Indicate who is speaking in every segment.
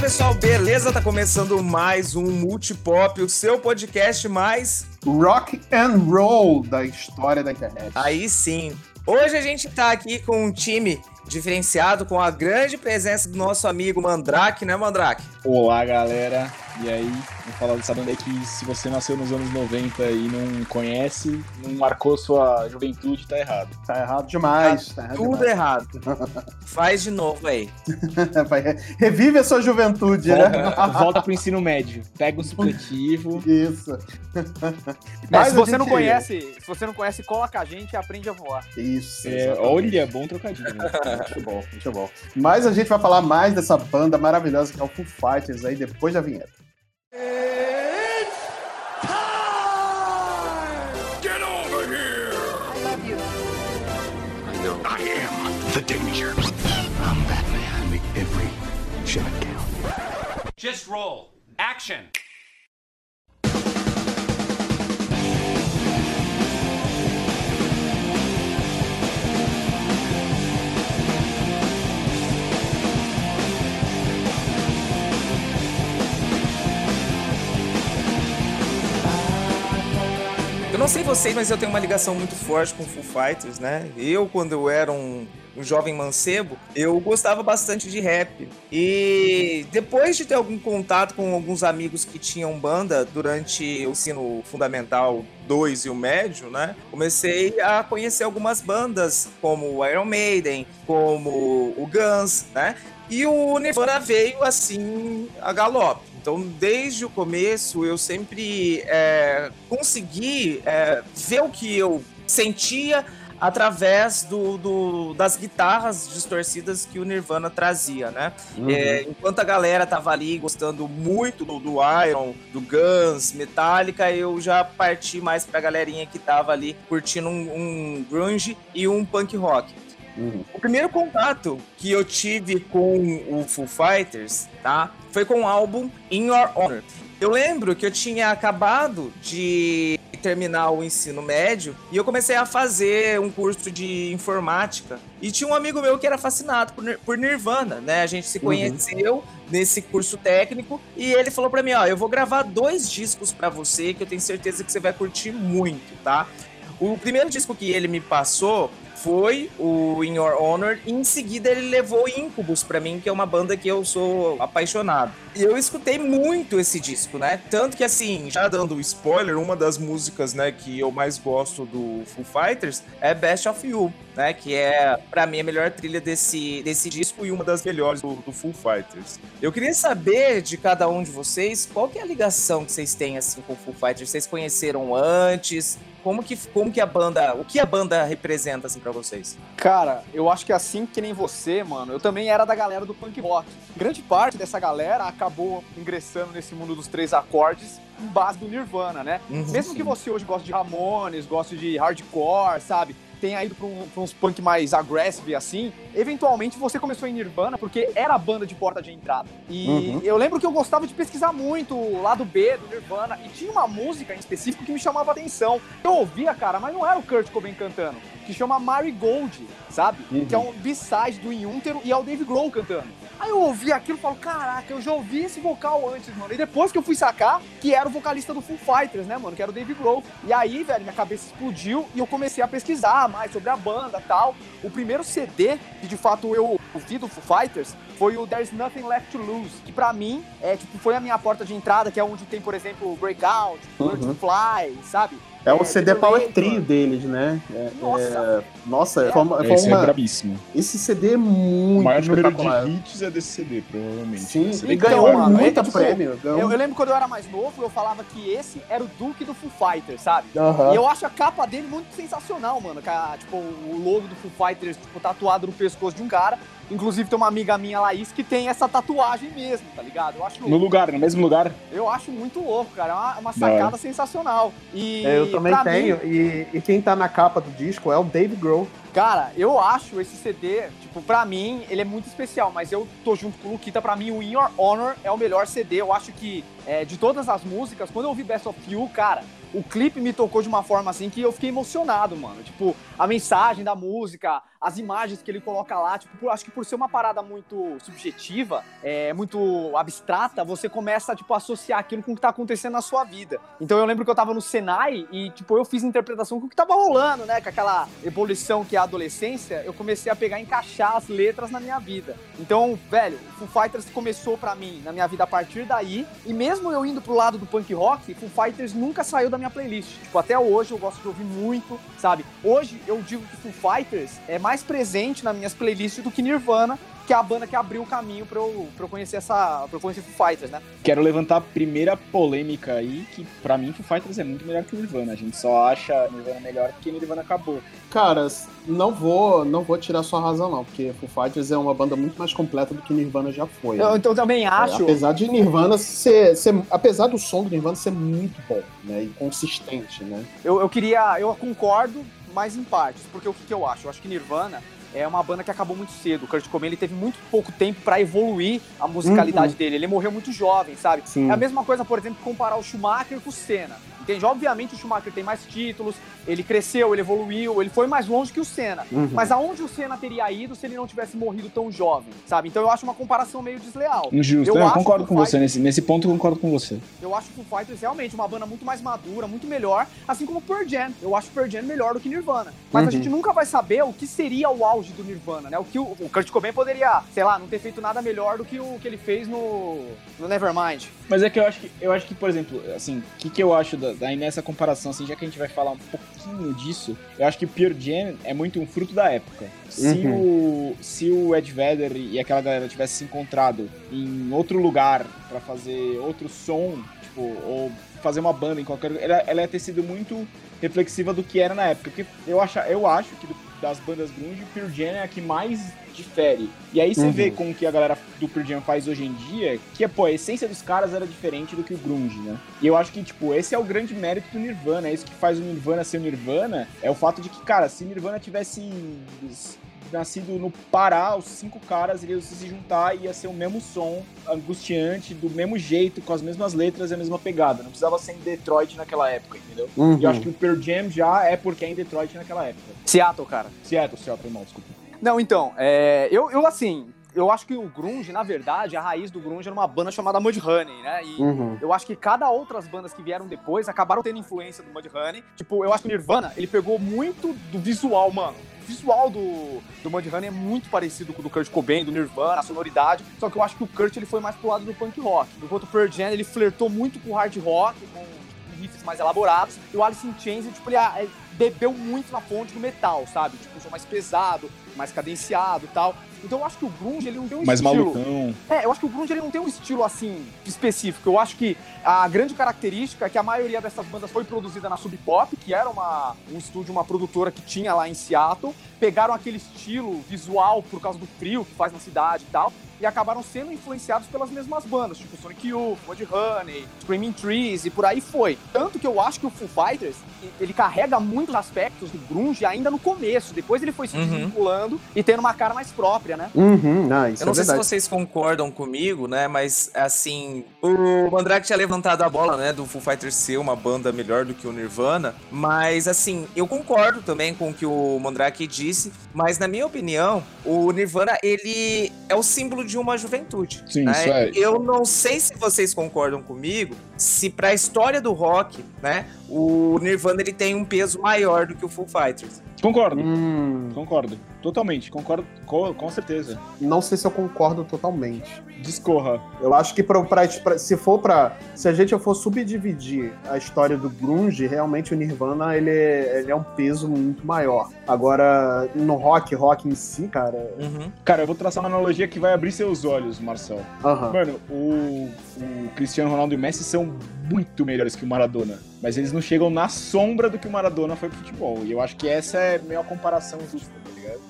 Speaker 1: pessoal, beleza? Tá começando mais um Multipop, o seu podcast mais
Speaker 2: rock and roll da história da internet.
Speaker 1: Aí sim. Hoje a gente tá aqui com um time diferenciado com a grande presença do nosso amigo Mandrake, né, Mandrake?
Speaker 3: Olá, galera. E aí, vou falar dessa banda que se você nasceu nos anos 90 e não conhece, não marcou sua juventude, tá errado.
Speaker 2: Tá errado demais.
Speaker 1: Tá,
Speaker 2: tá errado
Speaker 1: tudo
Speaker 2: demais.
Speaker 1: errado. Faz de novo aí.
Speaker 2: Revive a sua juventude,
Speaker 3: volta,
Speaker 2: né?
Speaker 3: Volta pro ensino médio. Pega um supletivo.
Speaker 2: Isso.
Speaker 4: Mas se você gente... não conhece, se você não conhece, cola com a gente e aprende a voar.
Speaker 2: Isso.
Speaker 3: É, olha, bom trocadilho. Né?
Speaker 2: muito bom, muito bom. Mas a gente vai falar mais dessa banda maravilhosa que é o Foo Fighters aí depois da vinheta. It's
Speaker 5: time! Get over here!
Speaker 6: I love you.
Speaker 5: I know. I am the danger. I'm Batman. I make every shot count.
Speaker 7: Just roll. Action!
Speaker 1: Não sei vocês, mas eu tenho uma ligação muito forte com Foo Fighters, né? Eu, quando eu era um, um jovem mancebo, eu gostava bastante de rap. E depois de ter algum contato com alguns amigos que tinham banda durante o ensino fundamental 2 e o médio, né? Comecei a conhecer algumas bandas, como o Iron Maiden, como o Guns, né? E o Nirvana veio assim a galope. Então, desde o começo, eu sempre é, consegui é, ver o que eu sentia através do, do, das guitarras distorcidas que o Nirvana trazia, né? Uhum. É, enquanto a galera tava ali gostando muito do, do, Iron, do Guns, Metallica, eu já parti mais pra galerinha que tava ali curtindo um, um grunge e um punk rock. Uhum. O primeiro contato que eu tive com o Foo Fighters, tá? Foi com o álbum In Your Honor. Eu lembro que eu tinha acabado de terminar o ensino médio e eu comecei a fazer um curso de informática. E tinha um amigo meu que era fascinado por, por Nirvana, né? A gente se conheceu uhum. nesse curso técnico e ele falou para mim, ó, eu vou gravar dois discos para você que eu tenho certeza que você vai curtir muito, tá? O primeiro disco que ele me passou foi o In Your Honor e em seguida ele levou Incubus para mim, que é uma banda que eu sou apaixonado. E eu escutei muito esse disco, né? Tanto que assim, já dando spoiler, uma das músicas, né, que eu mais gosto do Foo Fighters é Best of You, né, que é para mim a melhor trilha desse, desse disco e uma das melhores do, do Foo Fighters. Eu queria saber de cada um de vocês qual que é a ligação que vocês têm assim com o Foo Fighters. Vocês conheceram antes? Como que, como que a banda, o que a banda representa assim para vocês?
Speaker 4: Cara, eu acho que assim que nem você, mano, eu também era da galera do punk rock. Grande parte dessa galera acabou ingressando nesse mundo dos três acordes em base do Nirvana, né? Uhum, Mesmo sim. que você hoje goste de Ramones, goste de hardcore, sabe? Tenha ido pra, um, pra uns punk mais aggressive assim, eventualmente você começou em Nirvana porque era a banda de porta de entrada. E uhum. eu lembro que eu gostava de pesquisar muito o lado B do Nirvana e tinha uma música em específico que me chamava atenção. Eu ouvia, cara, mas não era o Kurt Cobain cantando, que chama Marigold, sabe? Uhum. Que é um B-side do Inútero e é o Dave Grohl cantando. Aí eu ouvi aquilo e falo, caraca, eu já ouvi esse vocal antes, mano. E depois que eu fui sacar, que era o vocalista do Foo Fighters, né, mano? Que era o Dave Grohl. E aí, velho, minha cabeça explodiu e eu comecei a pesquisar mais sobre a banda tal. O primeiro CD que de fato eu ouvi do Foo Fighters foi o There's Nothing Left to Lose, que pra mim é tipo, foi a minha porta de entrada, que é onde tem, por exemplo, Breakout, Learn to Fly, sabe?
Speaker 2: É o CD Power Trio deles, né? É, nossa, é... Nossa é. foi uma, foi
Speaker 3: esse
Speaker 2: uma...
Speaker 3: é brabíssimo.
Speaker 2: Esse CD é muito
Speaker 3: O maior número de hits é desse CD, provavelmente.
Speaker 2: Sim,
Speaker 3: CD
Speaker 2: e ganhou
Speaker 4: é, tipo,
Speaker 2: prêmio.
Speaker 4: Ganhou... Eu, eu, lembro quando eu era mais novo, eu falava que esse era o Duke do Foo Fighters, sabe?
Speaker 2: Uhum.
Speaker 4: E eu acho a capa dele muito sensacional, mano. Que tipo, o logo do Foo Fighters, tipo, tatuado no pescoço de um cara. Inclusive tem uma amiga minha, Laís, que tem essa tatuagem mesmo, tá ligado? Eu acho
Speaker 3: No lugar, no mesmo lugar?
Speaker 4: Eu acho muito louco, cara. É uma, uma sacada sensacional. E
Speaker 2: é, eu também tenho.
Speaker 4: Mim...
Speaker 2: E, e quem tá na capa do disco é o Dave Grohl.
Speaker 4: Cara, eu acho esse CD, tipo, pra mim, ele é muito especial, mas eu tô junto com o Luquita, pra mim o In Your Honor é o melhor CD. Eu acho que, é, de todas as músicas, quando eu ouvi Best of You, cara, o clipe me tocou de uma forma assim que eu fiquei emocionado, mano. Tipo, a mensagem da música, as imagens que ele coloca lá, tipo, por, acho que por ser uma parada muito subjetiva, é, muito abstrata, você começa, tipo, a associar aquilo com o que tá acontecendo na sua vida. Então eu lembro que eu tava no Senai e, tipo, eu fiz interpretação com o que tava rolando, né? Com aquela ebulição que é a adolescência, eu comecei a pegar e encaixar as letras na minha vida. Então, velho, o Foo Fighters começou para mim, na minha vida, a partir daí, e mesmo eu indo pro lado do punk rock, Foo Fighters nunca saiu da minha playlist. Tipo, até hoje eu gosto de ouvir muito, sabe? Hoje eu digo que Foo Fighters é mais presente nas minhas playlists do que Nirvana, que é a banda que abriu o caminho pra eu, pra eu conhecer essa. pra eu conhecer Foo Fighters, né?
Speaker 3: Quero levantar a primeira polêmica aí, que pra mim Foo Fighters é muito melhor que o Nirvana. A gente só acha Nirvana melhor porque Nirvana acabou.
Speaker 2: Cara, não vou, não vou tirar sua razão, não, porque Foo Fighters é uma banda muito mais completa do que Nirvana já foi.
Speaker 4: Eu,
Speaker 2: né?
Speaker 4: então também acho.
Speaker 2: É, apesar de Nirvana ser, ser. Apesar do som do Nirvana ser muito bom, né? E consistente, né?
Speaker 4: Eu, eu queria. Eu concordo, mas em partes, porque o que, que eu acho? Eu acho que Nirvana é uma banda que acabou muito cedo. O Kurt Cobain ele teve muito pouco tempo para evoluir a musicalidade
Speaker 2: Uhum.
Speaker 4: dele. Ele morreu muito jovem, sabe?
Speaker 2: Sim.
Speaker 4: É a mesma coisa, por exemplo, comparar o Schumacher com o Senna. Entende? Obviamente o Schumacher tem mais títulos, ele cresceu, ele evoluiu, ele foi mais longe que o Senna.
Speaker 2: Uhum.
Speaker 4: Mas aonde o Senna teria ido se ele não tivesse morrido tão jovem, sabe? Então eu acho uma comparação meio desleal.
Speaker 3: Injusto.
Speaker 4: Eu
Speaker 3: Eu,
Speaker 4: acho
Speaker 3: concordo com você.
Speaker 4: Fighters-
Speaker 3: Nesse, nesse ponto eu concordo com você.
Speaker 4: Eu acho que o Fighters realmente é uma banda muito mais madura, muito melhor, assim como o Pearl Jam. Eu acho o Pearl Jam melhor do que Nirvana. Mas a
Speaker 2: Uhum.
Speaker 4: gente nunca vai saber o que seria o auge do Nirvana, né? O que o, o Kurt Cobain poderia, sei lá, não ter feito nada melhor do que o que ele fez no, no Nevermind.
Speaker 3: Mas é que eu acho que, eu acho que por exemplo, assim, o que, que eu acho da, daí nessa comparação, assim, já que a gente vai falar um pouquinho disso, eu acho que o Pure Jam é muito um fruto da época. Se, o, se o Ed Vedder e aquela galera tivessem se encontrado em outro lugar pra fazer outro som, tipo, ou fazer uma banda em qualquer lugar, ela, ela ia ter sido muito reflexiva do que era na época. Porque eu acho, eu acho que do- das bandas grunge, o Pure Jam é a que mais difere. E aí você
Speaker 2: Uhum.
Speaker 3: vê com o que a galera do Pure Jam faz hoje em dia, que pô, a essência dos caras era diferente do que o grunge, né? E eu acho que, tipo, esse é o grande mérito do Nirvana, é isso que faz o Nirvana ser o Nirvana, é o fato de que, cara, se Nirvana tivesse nascido no Pará, os cinco caras iriam se juntar e ia ser o mesmo som, angustiante, do mesmo jeito, com as mesmas letras e a mesma pegada. Não precisava ser em Detroit naquela época, entendeu?
Speaker 2: Uhum.
Speaker 3: E eu acho que o Pearl Jam já é porque é em Detroit naquela época.
Speaker 4: Seattle, cara.
Speaker 3: Seattle, Seattle, irmão, desculpa.
Speaker 4: Não, então, é, eu, eu assim, eu acho que o grunge, na verdade, a raiz do grunge era uma banda chamada Mudhoney, né? E
Speaker 2: Uhum.
Speaker 4: Eu acho que cada outras bandas que vieram depois acabaram tendo influência do Mudhoney. Tipo, eu acho que o Nirvana, ele pegou muito do visual, mano. Visual do, do Mudhoney é muito parecido com o do Kurt Cobain, do Nirvana, a sonoridade. Só que eu acho que o Kurt, ele foi mais pro lado do punk rock. Enquanto o Pearl Jam, ele flertou muito com o hard rock, com riffs mais elaborados. E o Alice in Chains, ele, tipo, ele, ah, ele bebeu muito na fonte do metal, sabe? Tipo, um som mais pesado, mais cadenciado e tal. Então eu acho que o grunge, ele não tem um
Speaker 3: Mais
Speaker 4: estilo...
Speaker 3: malucão.
Speaker 4: É, eu acho que o grunge ele não tem um estilo assim específico. Eu acho que a grande característica é que a maioria dessas bandas foi produzida na Sub Pop, que era uma, um estúdio, uma produtora que tinha lá em Seattle. Pegaram aquele estilo visual por causa do frio que faz na cidade e tal. E acabaram sendo influenciados pelas mesmas bandas, tipo Sonic Youth, Mudhoney, Screaming Trees e por aí foi. Tanto que eu acho que o Foo Fighters, ele carrega muitos aspectos do grunge ainda no começo. Depois ele foi se
Speaker 1: Uhum.
Speaker 4: desvinculando e tendo uma cara mais própria, né?
Speaker 2: Uhum. Não, isso
Speaker 1: Eu não
Speaker 2: é
Speaker 1: sei se
Speaker 2: verdade.
Speaker 1: vocês concordam comigo, né? Mas assim, o Mandrake tinha levantado a bola, né? Do Foo Fighters ser uma banda melhor do que o Nirvana. Mas assim, eu concordo também com o que o Mandrake disse. Mas na minha opinião, o Nirvana ele é o símbolo de uma juventude.
Speaker 3: Sim,
Speaker 1: né?
Speaker 3: isso é.
Speaker 1: Eu não sei se vocês concordam comigo, se pra história do rock, né? O Nirvana ele tem um peso maior do que o Foo Fighters.
Speaker 3: Concordo,
Speaker 2: Hum,
Speaker 3: concordo. Totalmente, concordo com, com certeza.
Speaker 2: não sei se eu concordo totalmente.
Speaker 3: Discorra.
Speaker 2: Eu acho que pra, pra- pra- se for para se a gente for subdividir a história do grunge, realmente o Nirvana ele, é- ele é um peso muito maior. Agora no rock, rock em si, cara,
Speaker 1: Uhum.
Speaker 3: Cara, eu vou traçar uma analogia que vai abrir seus olhos, Marcel.
Speaker 2: aham.
Speaker 3: Mano, o, o Cristiano Ronaldo e o Messi são muito melhores que o Maradona. Mas eles não chegam na sombra do que o Maradona foi pro futebol. E eu acho que essa é meio a comparação justa?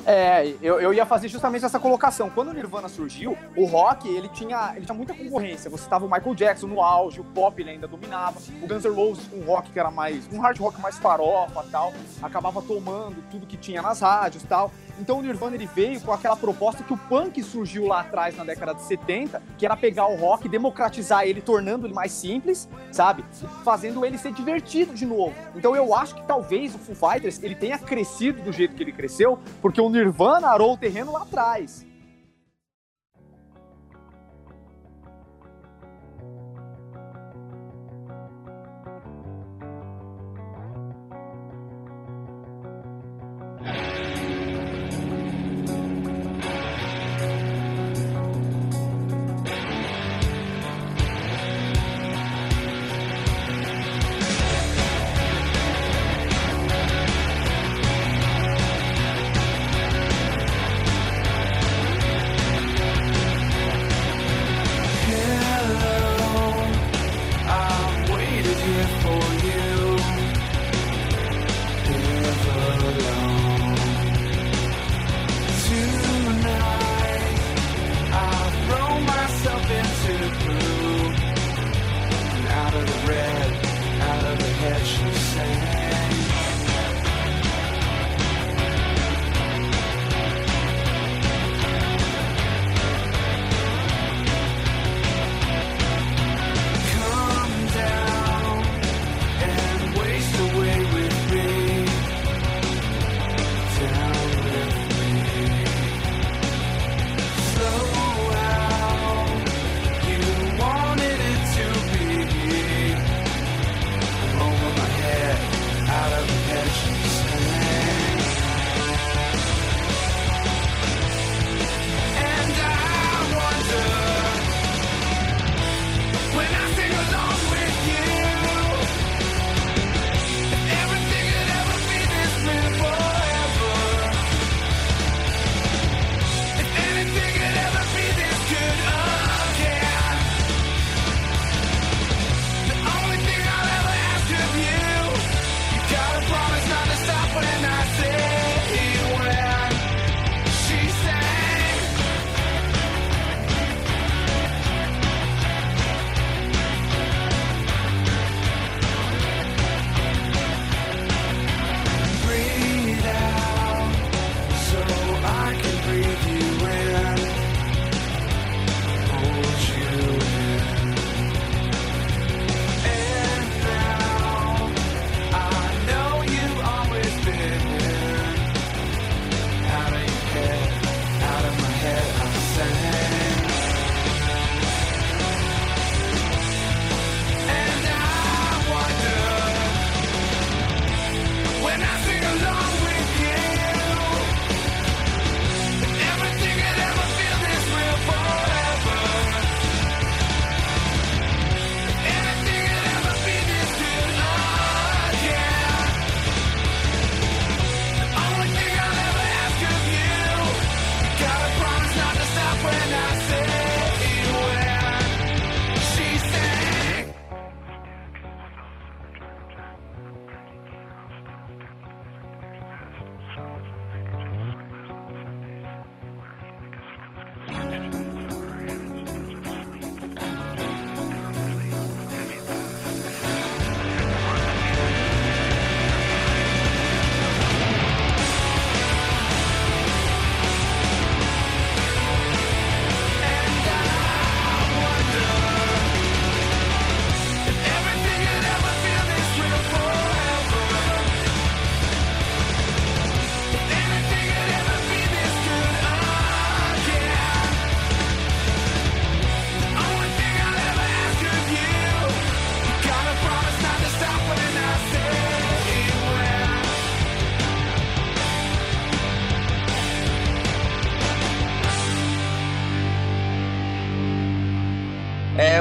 Speaker 4: É, eu, eu ia fazer justamente essa colocação. Quando o Nirvana surgiu, o rock, ele tinha, ele tinha muita concorrência. Você tava o Michael Jackson no auge, o pop ele ainda dominava. O Guns N' Roses, um rock que era mais, um hard rock mais farofa tal, acabava tomando tudo que tinha nas rádios tal. Então o Nirvana ele veio com aquela proposta que o punk surgiu lá atrás na década de 70, que era pegar o rock, democratizar ele, tornando ele mais simples, sabe? Fazendo ele ser divertido de novo. Então eu acho que talvez o Foo Fighters ele tenha crescido do jeito que ele cresceu por
Speaker 6: Porque o Nirvana arou o terreno lá atrás.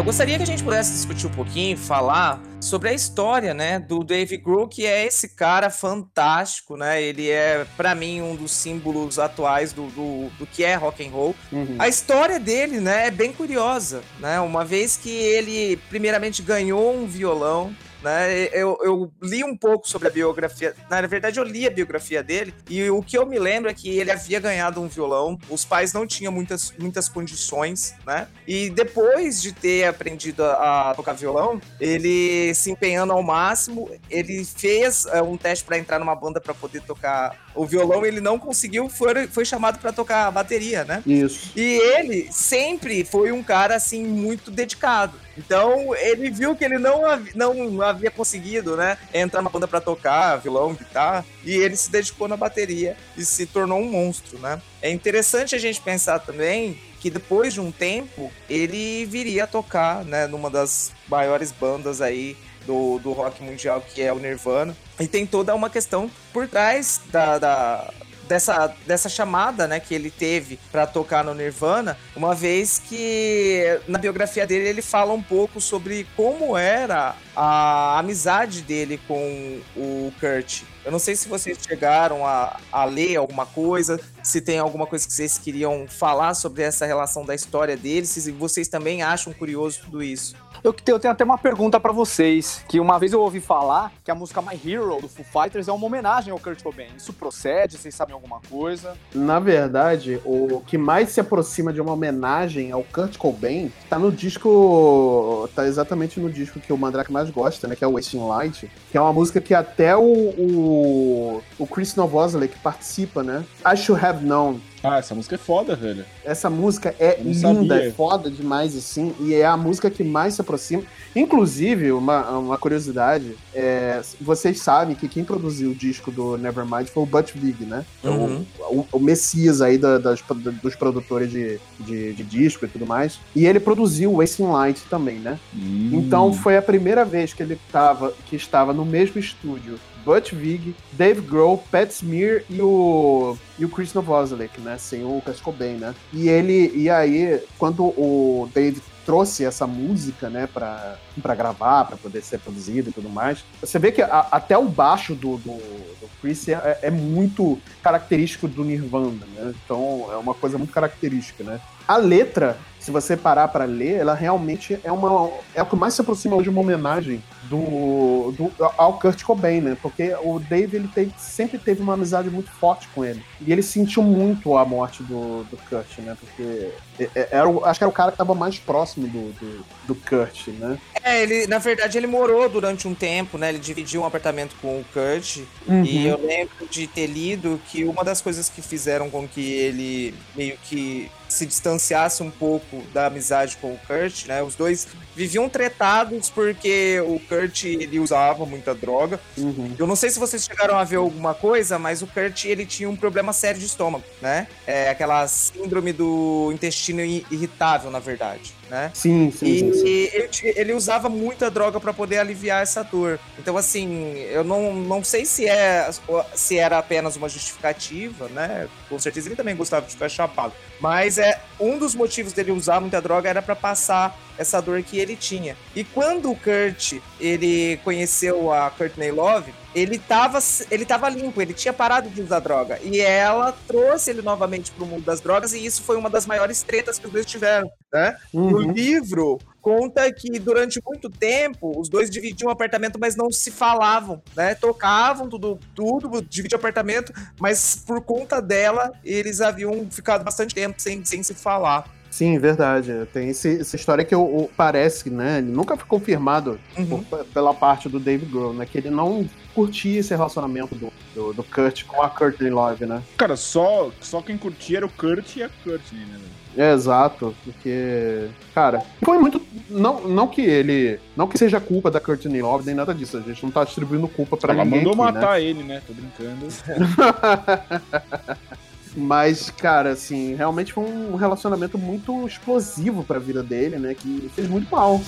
Speaker 1: Gostaria que a gente pudesse discutir um pouquinho, falar sobre a história, né, do Dave Grohl, que é esse cara fantástico, né? Ele é, para mim, um dos símbolos atuais do, do, do que é rock and roll. Uhum. A história dele, né, é bem curiosa, né? Uma vez que ele, primeiramente, ganhou um violão, né? Eu, eu, li um pouco sobre a biografia. Na verdade, eu li a biografia dele e o que eu me lembro é que ele havia ganhado um violão. Os pais não tinham muitas, muitas condições, né? E depois de ter aprendido a, a tocar violão, ele se empenhando ao máximo, ele fez uh, um teste para entrar numa banda para poder tocar o violão. Ele não conseguiu, foi, foi chamado para tocar a bateria, né?
Speaker 2: Isso.
Speaker 1: E ele sempre foi um cara assim muito dedicado. Então ele viu que ele não, havia, não havia conseguido, né, entrar na banda para tocar violão, guitarra, e ele se dedicou na bateria e se tornou um monstro, né? É interessante a gente pensar também que depois de um tempo ele viria a tocar, né, numa das maiores bandas aí do, do rock mundial, que é o Nirvana. E tem toda uma questão por trás da, da dessa, dessa chamada né, que ele teve para tocar no Nirvana, uma vez que na biografia dele ele fala um pouco sobre como era a amizade dele com o Kurt. Eu não sei se vocês chegaram a, a ler alguma coisa, se tem alguma coisa que vocês queriam falar sobre essa relação da história deles, se vocês também acham curioso tudo isso.
Speaker 4: Eu, eu tenho até uma pergunta para vocês, que uma vez eu ouvi falar que a música My Hero do Foo Fighters é uma homenagem ao Kurt Cobain. Isso procede? Vocês sabem alguma coisa?
Speaker 2: Na verdade, o que mais se aproxima de uma homenagem ao Kurt Cobain tá no disco, tá exatamente no disco que o Mandrake mais gosta, né, que é o Wasting Light, que é uma música que até o, o, o Chris Novoselic participa, né? I Should Have Known,
Speaker 3: ah, essa música é foda, velho.
Speaker 2: Essa música é linda, sabia. é foda demais, assim, e é a música que mais se aproxima. Inclusive, uma, uma curiosidade, é, vocês sabem que quem produziu o disco do Nevermind foi o Butch Vig, né? Uhum. O, o, o, messias aí da, das, dos produtores de, de, de, disco e tudo mais. E ele produziu o Wasting Light também, né? Uhum. Então foi a primeira vez que ele tava, que estava no mesmo estúdio Butch Vig, Dave Grohl, Pat Smear e o e o Chris Novoselic, né, sem o Kurt Cobain, né? E ele e aí quando o Dave trouxe essa música, né, pra, pra gravar, para poder ser produzida e tudo mais. Você vê que a, até o baixo do, do, do Chris é, é, muito característico do Nirvana, né? Então é uma coisa muito característica, né? A letra, se você parar para ler, ela realmente é uma é o que mais se aproxima hoje de uma homenagem do, do, ao Kurt Cobain, né? Porque o Dave ele teve, sempre teve uma amizade muito forte com ele. E ele sentiu muito a morte do, do Kurt, né? Porque é, é, era, acho que era o cara que estava mais próximo do, do, do, Kurt, né?
Speaker 1: É, ele, na verdade, ele morou durante um tempo, né? Ele dividiu um apartamento com o Kurt. Uhum. E eu lembro de ter lido que uma das coisas que fizeram com que ele meio que se distanciasse um pouco da amizade com o Kurt, né? Os dois viviam tretados porque o Kurt ele usava muita droga. Uhum. Eu não sei se vocês chegaram a ver alguma coisa, mas o Kurt ele tinha um problema sério de estômago, né? É aquela síndrome do intestino irritável, na verdade né?
Speaker 2: Sim, sim.
Speaker 1: E
Speaker 2: sim.
Speaker 1: Ele, ele, usava muita droga para poder aliviar essa dor. Então, assim, eu não, não sei se, é, se era apenas uma justificativa, né? Com certeza ele também gostava de ficar chapado. Mas é um dos motivos dele usar muita droga era para passar essa dor que ele tinha. E quando o Kurt ele conheceu a Courtney Love, ele tava, ele tava limpo, ele tinha parado de usar droga. E ela trouxe ele novamente pro mundo das drogas, e isso foi uma das maiores tretas que os dois tiveram, né? Uhum. No livro, conta que durante muito tempo os dois dividiam o apartamento, mas não se falavam, né? Tocavam tudo, tudo, dividiam o apartamento, mas por conta dela, eles haviam ficado bastante tempo sem, sem se falar.
Speaker 2: Sim, verdade. Tem esse, essa história que eu, parece, né? Ele nunca foi confirmado uhum. por, pela parte do Dave Grohl, né? Que ele não curtia esse relacionamento do, do, do, Kurt com a Courtney Love, né?
Speaker 3: Cara, só, só quem curtia era o Kurt e a Courtney, né?
Speaker 2: É, exato, porque, cara, foi muito. Não, não que ele. Não que seja culpa da Courtney Love nem nada disso. A gente não tá distribuindo culpa pra Ela ninguém.
Speaker 3: Ela mandou
Speaker 2: aqui,
Speaker 3: matar
Speaker 2: né?
Speaker 3: ele, né? Tô brincando.
Speaker 2: Mas, cara, assim, realmente foi um relacionamento muito explosivo pra vida dele, né? Que fez muito mal.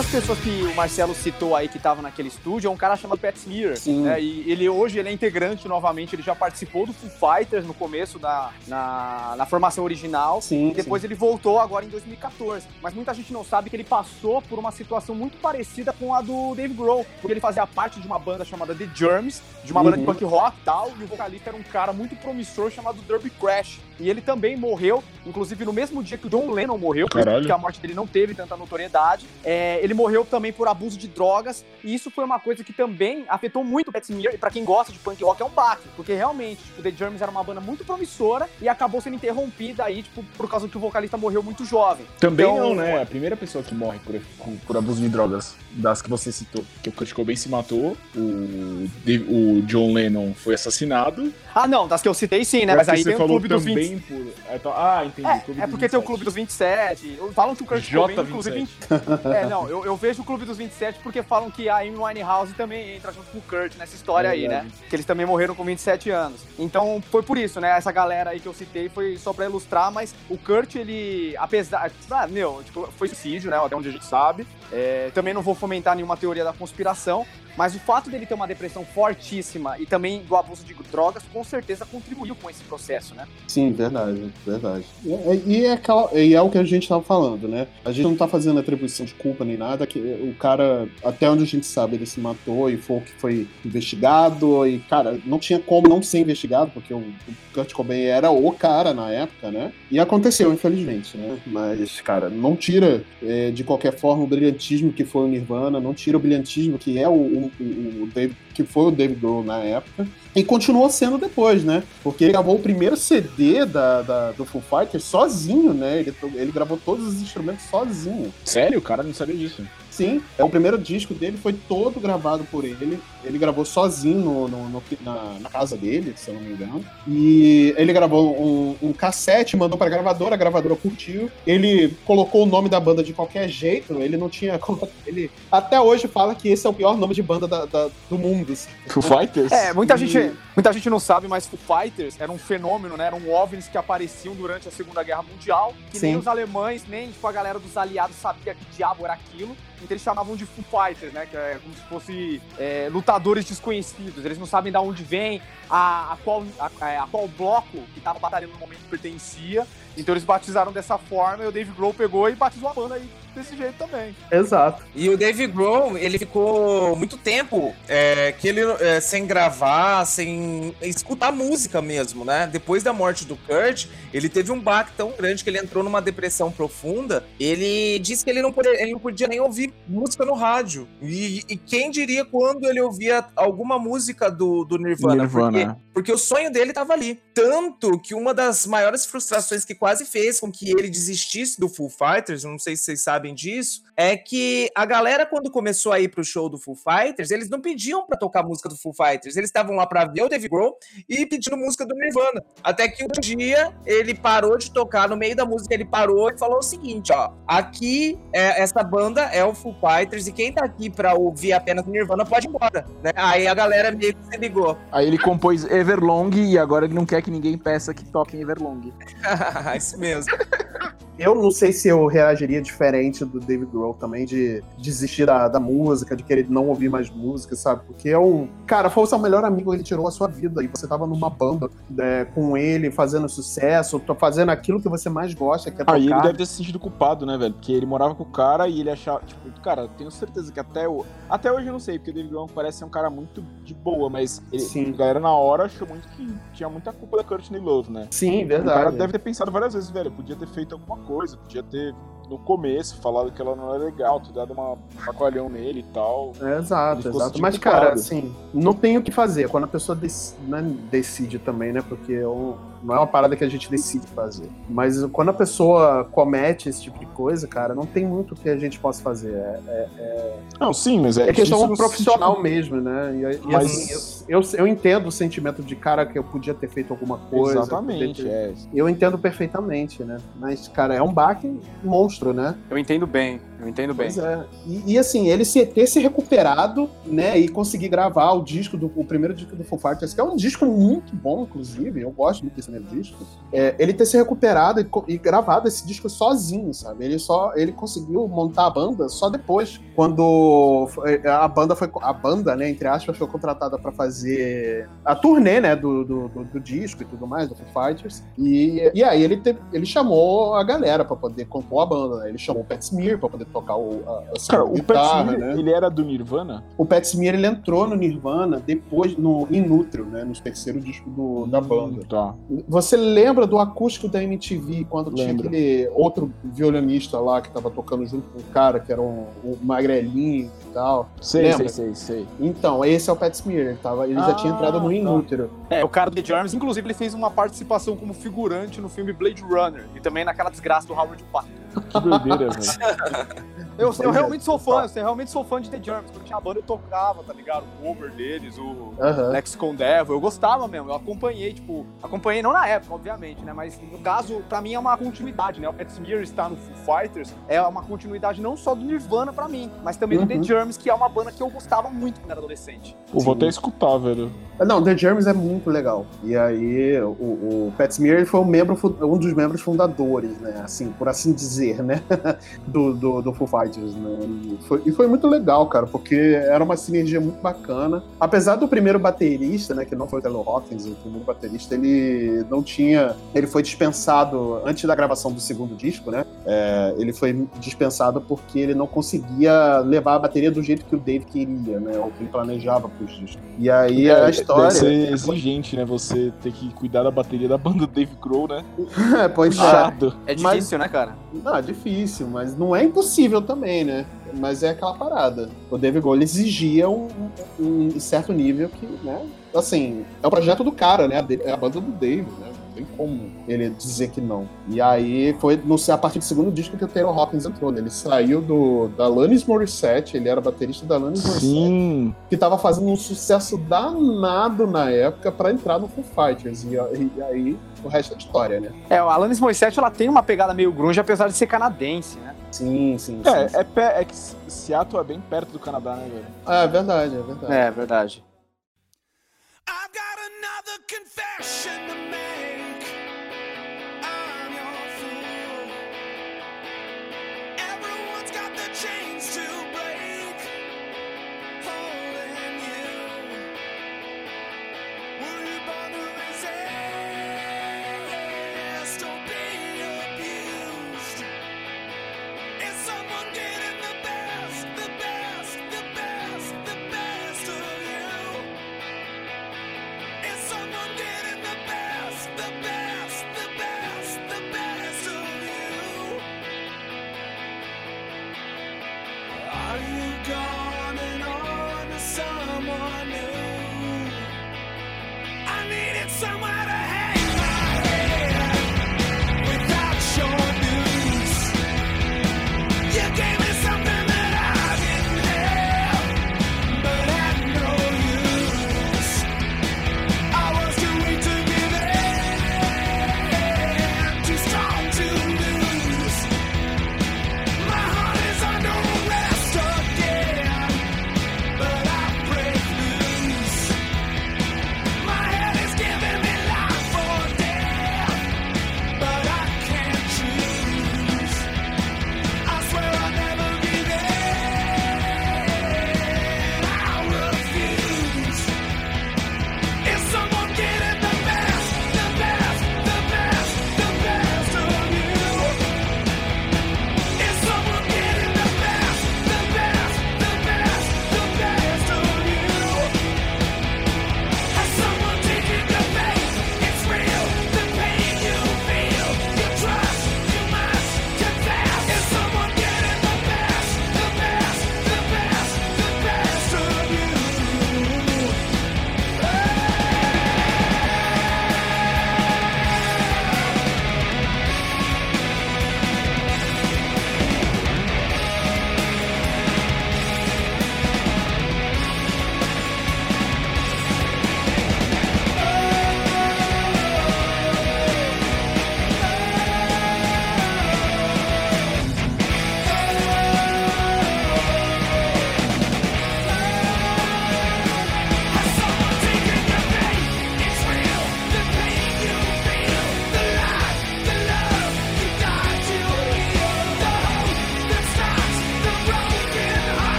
Speaker 4: Das pessoas que o Marcelo citou aí que estava naquele estúdio é um cara chamado Pat Smear. Sim. Né? E ele hoje ele é integrante novamente, ele já participou do Foo Fighters no começo da na, na formação original. Sim, e depois sim. ele voltou agora em 2014. Mas muita gente não sabe que ele passou por uma situação muito parecida com a do Dave Grohl, porque ele fazia parte de uma banda chamada The Germs, de uma uhum. banda de uhum. punk rock e tal, e o vocalista era um cara muito promissor chamado Derby Crash. E ele também morreu, inclusive no mesmo dia que o John Lennon morreu, porque a morte dele não teve tanta notoriedade. É, ele ele morreu também por abuso de drogas, e isso foi uma coisa que também afetou muito o Pat Smear, e pra quem gosta de punk rock é um baque, porque realmente, tipo, The Germs era uma banda muito promissora e acabou sendo interrompida aí, tipo, por causa que o vocalista morreu muito jovem.
Speaker 3: Também
Speaker 4: Então,
Speaker 3: não, né? A primeira pessoa que morre por, por, abuso de drogas, das que você citou, que o Kurt Cobain se matou, o, o John Lennon foi assassinado.
Speaker 4: Ah, não, das que eu citei sim, né? Mas aí
Speaker 3: que
Speaker 4: tem
Speaker 3: você
Speaker 4: o
Speaker 3: falou
Speaker 4: Clube dos 20.
Speaker 3: também por... Ah, Ah, entendi.
Speaker 4: É, é porque tem o
Speaker 3: 27.
Speaker 4: Clube dos 27. Falam que o Kurt Cobain,
Speaker 3: J27.
Speaker 4: inclusive. É, não, eu, eu vejo o Clube dos 27 porque falam que a Amy Winehouse também entra junto com o Kurt nessa história aí, né? Que eles também morreram com 27 anos. Então foi por isso, né? Essa galera aí que eu citei foi só pra ilustrar, mas o Kurt, ele, apesar. Ah, meu, tipo, foi suicídio, né? Até onde a gente sabe. É, também não vou fomentar nenhuma teoria da conspiração, mas o fato dele ter uma depressão fortíssima e também do abuso de drogas, com certeza contribuiu com esse processo, né?
Speaker 2: Sim, verdade, verdade. E, é- e é, é o que a gente tava falando, né? A gente não tá fazendo atribuição de culpa nem nada, que o cara, até onde a gente sabe, ele se matou e foi o que foi investigado, e, cara, não tinha como não ser investigado, porque o, o Kurt Cobain era o cara na época, né? E aconteceu, infelizmente, né? Mas, cara, não tira é, de qualquer forma o brilhantismo que foi o Nirvana, não tira o brilhantismo que é o, o, o- o que foi o David Grohl na época. E continuou sendo depois, né? Porque ele gravou o primeiro CD da, da- do Foo Fighters sozinho, né? Ele, ele gravou todos os instrumentos sozinho.
Speaker 3: Sério? O cara não sabia disso.
Speaker 2: Sim, é, o primeiro disco dele foi todo gravado por ele. Ele gravou sozinho no, no- no- na, na casa dele, se eu não me engano. E ele gravou um, um cassete, mandou pra gravadora, a gravadora curtiu. Ele colocou o nome da banda de qualquer jeito, ele não tinha. Ele até hoje fala que esse é o pior nome de banda da- da- do mundo. assim.
Speaker 3: Foo Fighters?
Speaker 4: É, muita
Speaker 2: E-
Speaker 4: gente, muita gente não sabe, mas Foo Fighters era um fenômeno, né? Eram OVNIs que apareciam durante a Segunda Guerra Mundial, que nem
Speaker 2: Sim.
Speaker 4: os alemães, nem tipo, a galera dos aliados sabia que diabo era aquilo. Então eles chamavam de Foo Fighters, né? Que é como se fosse é, lutadores desconhecidos. Eles não sabem de onde vem, a, a, qual, a, a qual bloco que tava batalhando no momento pertencia. Então eles batizaram dessa forma e o Dave Grohl pegou e batizou a banda aí desse jeito também.
Speaker 2: Exato.
Speaker 1: E o Dave Grohl, ele ficou muito tempo é, que ele é, sem gravar, sem escutar música mesmo, né? Depois da morte do Kurt, ele teve um baque tão grande que ele entrou numa depressão profunda. Ele disse que ele não podia, ele não podia nem ouvir música no rádio. E, e quem diria quando ele ouvia alguma música do, do Nirvana?
Speaker 3: Nirvana.
Speaker 1: Porque, o sonho dele estava ali. Tanto que uma das maiores frustrações que quase fez com que ele desistisse do Foo Fighters, não sei se vocês sabem disso, é que a galera, quando começou a ir pro show do Foo Fighters, eles não pediam pra tocar música do Foo Fighters, eles estavam lá pra ver o Dave Grohl e pedindo música do Nirvana. Até que um dia ele parou de tocar, no meio da música ele parou e falou o seguinte, ó, aqui é, essa banda é o Foo Fighters e quem tá aqui pra ouvir apenas Nirvana pode ir embora, né? Aí a galera meio que se ligou.
Speaker 3: Aí ele compôs Everlong e agora ele não quer que ninguém peça que toquem Everlong.
Speaker 1: Isso mesmo.
Speaker 2: Eu não sei se eu reagiria diferente do David Grohl também, de desistir da, da música, de querer não ouvir mais música, sabe? Porque é um. Cara, foi o seu melhor amigo, ele tirou a sua vida. E você tava numa banda né, com ele, fazendo sucesso, fazendo aquilo que você mais gosta, que é tocar.
Speaker 3: Aí ele deve ter se sentido culpado, né, velho? Porque ele morava com o cara e ele achava, tipo, cara, eu tenho certeza que até o... até hoje eu não sei, porque o David Grohl parece ser um cara muito de boa, mas ele,
Speaker 2: Sim.
Speaker 3: a galera na hora achou muito que tinha muita culpa da Courtney Love, né?
Speaker 2: Sim,
Speaker 3: O cara
Speaker 2: verdade.
Speaker 3: deve ter pensado várias vezes, velho, podia ter feito alguma coisa, podia ter no começo falado que ela não era legal, ter dado uma chacoalhão nele e tal.
Speaker 2: É, exato, exato. Mas, cara, assim, não tem o que fazer. Quando a pessoa dec- né, decide também, né? Porque é um- não é uma parada que a gente decide fazer. Mas quando a pessoa comete esse tipo de coisa, cara, não tem muito que a gente possa fazer. É,
Speaker 3: Não, sim, mas é,
Speaker 2: é questão profissional
Speaker 3: sentido-
Speaker 2: mesmo, né? E, e
Speaker 3: Mas-
Speaker 2: assim, eu, eu, eu entendo o sentimento de cara que eu podia ter feito alguma coisa.
Speaker 3: Exatamente,
Speaker 2: ter-
Speaker 3: é.
Speaker 2: Eu entendo perfeitamente, né? Mas, cara, é um baque monstro, né?
Speaker 4: Eu entendo bem, eu entendo bem.
Speaker 2: É. E, e, assim, ele se, ter se recuperado, né, e conseguir gravar o disco, do, o primeiro disco do Foo Fighters, que é um disco muito bom, inclusive, eu gosto muito desse primeiro disco, é, ele ter se recuperado e, e gravado esse disco sozinho, sabe? Ele só, ele conseguiu montar a banda só depois, quando foi- a banda foi, a banda, né, entre aspas, foi contratada para fazer a turnê, né, do, do, do- do disco e tudo mais, do Foo Fighters, e, e aí ele, te- ele chamou a galera para poder compor a banda, né? ele chamou o Pat Smear para poder tocar o, a, a
Speaker 3: Cara,
Speaker 2: segunda
Speaker 3: o Pat
Speaker 2: guitarra,
Speaker 3: Smear,
Speaker 2: né?
Speaker 3: ele era do Nirvana?
Speaker 2: O Pat Smear ele entrou no Nirvana depois no Inútrio, né, no terceiro disco do, da banda.
Speaker 3: Tá.
Speaker 2: Você lembra do acústico da MTV, quando tinha aquele outro violinista lá que tava tocando junto com o cara, que era um, um magrelinho tal?
Speaker 3: Sei,
Speaker 2: Lembra?
Speaker 3: sei, sei, sei.
Speaker 2: Então, esse é o Pat Smear, ele, tava, ele já tinha
Speaker 3: Ah,
Speaker 2: entrado no
Speaker 3: tá.
Speaker 2: Inútero.
Speaker 4: É, o cara do The Germs, inclusive, ele fez uma participação como figurante no filme Blade Runner e também naquela desgraça do Howard Pato.
Speaker 3: Que doideira, velho.
Speaker 4: Eu, eu
Speaker 2: é,
Speaker 4: realmente sou fã, eu realmente sou fã de The Germs. Quando tinha a banda, eu tocava, tá ligado? O cover deles, o
Speaker 2: Aham.
Speaker 4: Lexicon Devil. Eu gostava mesmo, eu acompanhei, tipo, acompanhei não na época, obviamente, né? Mas no caso, pra mim é uma continuidade, né? O Pat Smear estar no Foo Fighters é uma continuidade não só do Nirvana pra mim, mas também do The
Speaker 2: Uhum.
Speaker 4: Germs, que é uma banda que eu gostava muito quando era adolescente.
Speaker 3: Pô, vou até escutar, velho.
Speaker 2: Não, The Germs é muito legal. E aí, o, o Pat Smear foi um, membro, um dos membros fundadores, né? Assim, por assim dizer, né? Do, do, do Foo Fighters, né? E foi, e foi muito legal, cara, porque era uma sinergia muito bacana. Apesar do primeiro baterista, né? Que não foi o Taylor Hawkins, o primeiro baterista, ele não tinha. Ele foi dispensado antes da gravação do segundo disco, né? É, ele foi dispensado porque ele não conseguia levar a bateria do jeito que o Dave queria, né? Ou que ele planejava pros discos. E aí a história.
Speaker 3: Deve ser exigente, né? Você ter que cuidar da bateria da banda do Dave Grohl, né?
Speaker 2: É, pois é.
Speaker 3: Puxado.
Speaker 4: É
Speaker 2: Mas-
Speaker 4: difícil, né, cara?
Speaker 2: Não, é difícil, mas não é impossível também, né? Mas é aquela parada. O David Grohl exigia um, um certo nível que, né? Assim, é o projeto do cara, né? É a banda do David, né? Tem como ele dizer que não. E aí foi no, a partir do segundo disco que o Taylor Hawkins entrou, né? Ele saiu do, da Alanis Morissette, ele era baterista da Alanis Morissette,
Speaker 3: Sim.
Speaker 2: que tava fazendo um sucesso danado na época pra entrar no Foo Fighters. E, e aí o resto é história, né?
Speaker 4: É, a Alanis Morissette, ela tem uma pegada meio grunge, apesar de ser canadense, né?
Speaker 2: Sim, sim, sim.
Speaker 3: É,
Speaker 2: sim.
Speaker 3: é, pé- é que Seattle é bem perto do Canadá, né, velho?
Speaker 2: É verdade, é verdade.
Speaker 4: É, verdade.
Speaker 6: I've got another confession to make. Chains to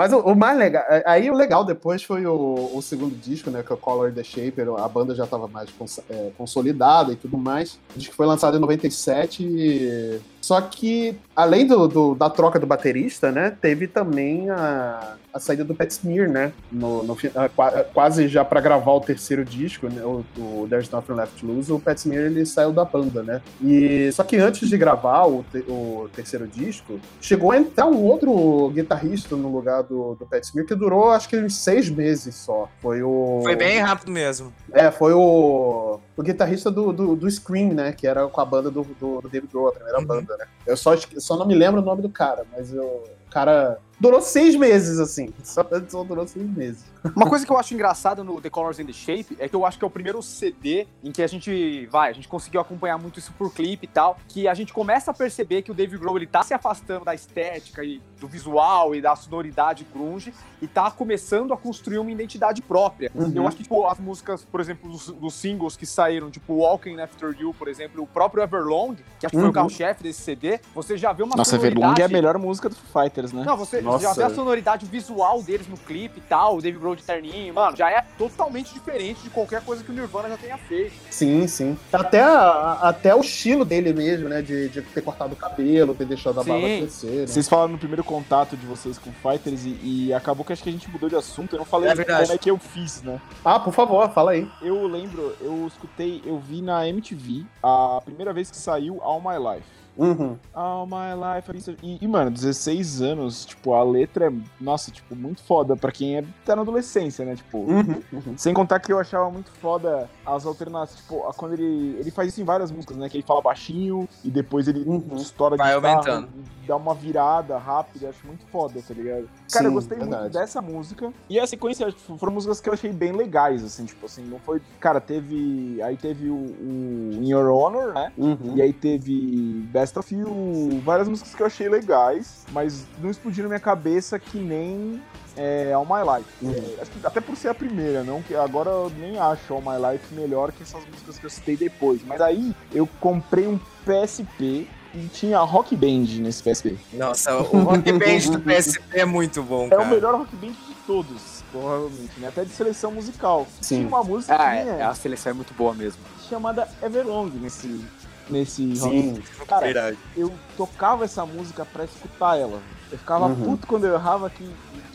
Speaker 2: Mas o, o mais legal. é- Aí o legal depois foi o, o segundo disco, né? Que é o Color the Shaper. A banda já estava mais cons- é, consolidada e tudo mais. O disco foi lançado em 97. e- Só que, além do, do- da troca do baterista, né? Teve também a, a saída do Pat Smear, né? No, no ah, qua- quase já para gravar o terceiro disco, né? O, o There's Nothing Left to Lose, o Pat Smear ele saiu da banda, né? E só que antes de gravar o, te- o terceiro disco, chegou a entrar um outro guitarrista no lugar do, do Pat Smear que durou acho que uns seis meses só. Foi o.
Speaker 1: Foi bem rápido mesmo.
Speaker 2: É, foi o, o guitarrista do, do, do Scream, né? Que era com a banda do, do, do David Grohl, a primeira
Speaker 1: Uhum.
Speaker 2: banda, né? Eu só, só não me lembro o nome do cara, mas eu, o cara durou seis meses, assim. Só, só durou seis meses.
Speaker 4: Uma coisa que eu acho engraçada no The Colors and the Shape é que eu acho que é o primeiro CD em que a gente vai, a gente conseguiu acompanhar muito isso por clipe e tal, que a gente começa a perceber que o Dave Grohl ele tá se afastando da estética e do visual e da sonoridade grunge e tá começando a construir uma identidade própria.
Speaker 2: Uhum.
Speaker 4: Eu acho que tipo, as músicas, por exemplo, dos, dos singles que saíram, tipo Walking After You, por exemplo, o próprio Everlong, que acho que foi
Speaker 2: Uhum.
Speaker 4: o carro-chefe desse CD, você já vê uma
Speaker 3: Nossa,
Speaker 4: sonoridade...
Speaker 3: Everlong é a melhor música do Foo Fighters, né?
Speaker 4: Não, você
Speaker 2: Nossa.
Speaker 4: já vê a sonoridade visual deles no clipe e tal, o Dave Grohl de terninho, mano, já é totalmente diferente de qualquer coisa que o Nirvana já tenha feito.
Speaker 2: Sim, sim. Até, a- até o estilo dele mesmo, né? De, de ter cortado o cabelo, ter deixado a barba crescer. Né?
Speaker 3: Vocês falaram no primeiro contato de vocês com Fighters e, e acabou que acho que a gente mudou de assunto. Eu não falei
Speaker 1: É
Speaker 3: como é que eu fiz, né?
Speaker 2: Ah, por favor, fala aí.
Speaker 3: Eu lembro, eu escutei, eu vi na MTV a primeira vez que saiu All My Life.
Speaker 2: Uhum.
Speaker 3: All My Life. E, e, mano, 16 anos, tipo, a letra é, nossa, tipo, muito foda pra quem é, tá na adolescência, né? Tipo,
Speaker 2: Uhum. Uhum.
Speaker 3: sem contar que eu achava muito foda as alternativas, tipo, a- quando ele. Ele faz isso em várias músicas, né? Que ele fala baixinho e depois ele
Speaker 2: Uhum.
Speaker 3: estoura de
Speaker 1: Vai
Speaker 3: guitarra
Speaker 1: aumentando.
Speaker 3: dá uma virada rápida, acho muito foda, tá ligado? Cara, eu
Speaker 2: Sim,
Speaker 3: gostei muito
Speaker 2: verdade.
Speaker 3: dessa música. E a sequência tipo, foram músicas que eu achei bem legais, assim, tipo assim, não foi. Cara, teve. Aí teve o, o In Your Honor, né?
Speaker 2: Uhum.
Speaker 3: E aí teve Best of You, várias músicas que eu achei legais, mas não explodiram minha cabeça que nem é, All My Life.
Speaker 2: Uhum.
Speaker 3: É, acho que até por ser a primeira, não que agora eu nem acho All My Life melhor que essas músicas que eu citei depois. Mas aí eu comprei um PSP e tinha Rock Band nesse PSP.
Speaker 1: Nossa, o Rock Band do PSP é muito bom,
Speaker 3: É
Speaker 1: cara.
Speaker 3: o melhor Rock Band de todos, provavelmente, né? Até de seleção musical.
Speaker 2: Sim.
Speaker 3: Tinha uma música
Speaker 4: Ah, é, a
Speaker 3: é,
Speaker 4: seleção é muito boa mesmo.
Speaker 3: chamada Everlong nesse, nesse Rock
Speaker 2: Sim.
Speaker 3: Cara,
Speaker 1: Verdade.
Speaker 3: eu tocava essa música pra escutar ela. Eu ficava
Speaker 2: Uhum.
Speaker 3: puto quando eu errava que,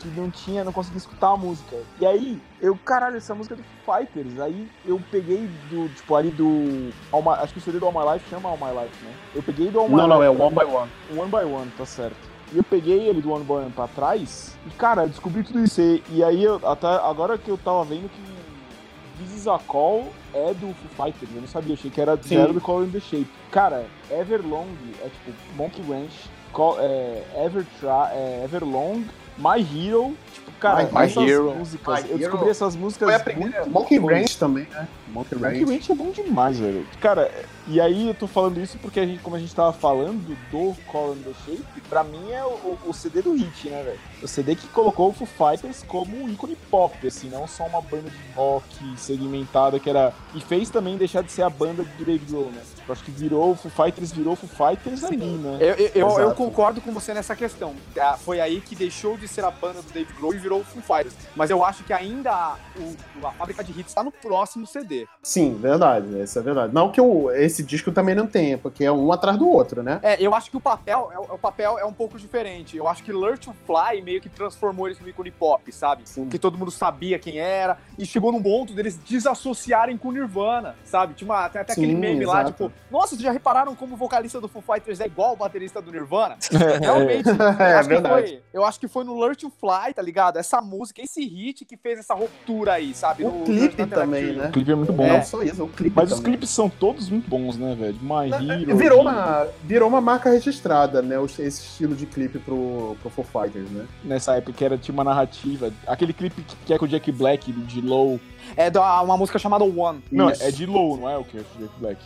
Speaker 3: que não tinha, não conseguia escutar a música. E aí, eu, caralho, essa música é do Fighters. Aí eu peguei do, tipo, ali do. All acho que o CD do All My Life chama All My Life, né? Eu peguei do All My
Speaker 2: Não, não,
Speaker 3: Life.
Speaker 2: é One by One.
Speaker 3: One by One, tá certo. E eu peguei ele do One by One pra trás e, cara, eu descobri tudo isso. E, e aí, eu, até agora que eu tava vendo que This Is a Call é do Foo Fighters, eu não sabia, achei que era,
Speaker 2: Sim.
Speaker 3: era do Call in the Shape. Cara, Everlong é tipo Monkey Ranch, Call, é, Evertra, é, Everlong, My Hero, tipo, cara,
Speaker 2: My- My
Speaker 3: essas
Speaker 4: Hero.
Speaker 3: músicas,
Speaker 2: My
Speaker 3: eu
Speaker 2: Hero
Speaker 3: descobri essas músicas
Speaker 2: Foi a primeira.
Speaker 3: muito
Speaker 2: Monkey. Ranch também, né? Monkey
Speaker 3: Monkey
Speaker 2: Ranch.
Speaker 3: Ranch é bom demais, velho. Cara, e aí eu tô falando isso porque a gente, como a gente tava falando do Call and the Shape, pra mim é o, o CD do hit, né, velho? O CD que colocou o Foo Fighters como um ícone pop, assim, não só uma banda de rock segmentada que era. E fez também deixar de ser a banda do Dave Grohl, né? Eu acho que virou, o Foo Fighters virou o Foo Fighters ali, né?
Speaker 4: Eu, eu, eu- eu concordo com você nessa questão. Ah, Foi aí que deixou de ser a banda do Dave Grohl e virou o Foo Fighters. Mas eu acho que ainda o- a fábrica de hits tá no próximo CD.
Speaker 2: Sim, verdade, isso é verdade. Não que esse disco também não tem, porque é um atrás do outro, né?
Speaker 4: É, eu acho que o papel, é, o papel é um pouco diferente. Eu acho que Learn to Fly meio que transformou eles no ícone pop, sabe?
Speaker 2: Sim.
Speaker 4: Que todo mundo sabia quem era. E chegou num ponto deles desassociarem com Nirvana, sabe? Tinha uma, tem até aquele
Speaker 2: Sim,
Speaker 4: meme lá,
Speaker 2: exato.
Speaker 4: tipo, nossa, vocês já repararam como o vocalista do Foo Fighters é igual o baterista do Nirvana? Realmente, eu,
Speaker 2: É
Speaker 4: acho que
Speaker 2: verdade.
Speaker 4: foi, eu acho que foi no Learn to Fly, tá ligado? Essa música, esse hit que fez essa ruptura aí, sabe?
Speaker 2: O
Speaker 4: No-
Speaker 2: clipe
Speaker 4: na
Speaker 2: também, né?
Speaker 3: O clipe é muito bom.
Speaker 2: Não só isso, o clipe
Speaker 3: Mas os
Speaker 2: também.
Speaker 3: clipes são todos muito bons, né, velho? My Hero.
Speaker 2: Virou uma, virou uma marca registrada, né? os- Esse estilo de clipe pro, pro Foo Fighters, né?
Speaker 3: Nessa época que era, tinha uma narrativa. Aquele clipe que- que é com o Jack Black, de Low.
Speaker 4: É da- uma música chamada One.
Speaker 3: Não,
Speaker 2: Isso.
Speaker 3: é de Low, não é o que é o Jack Black?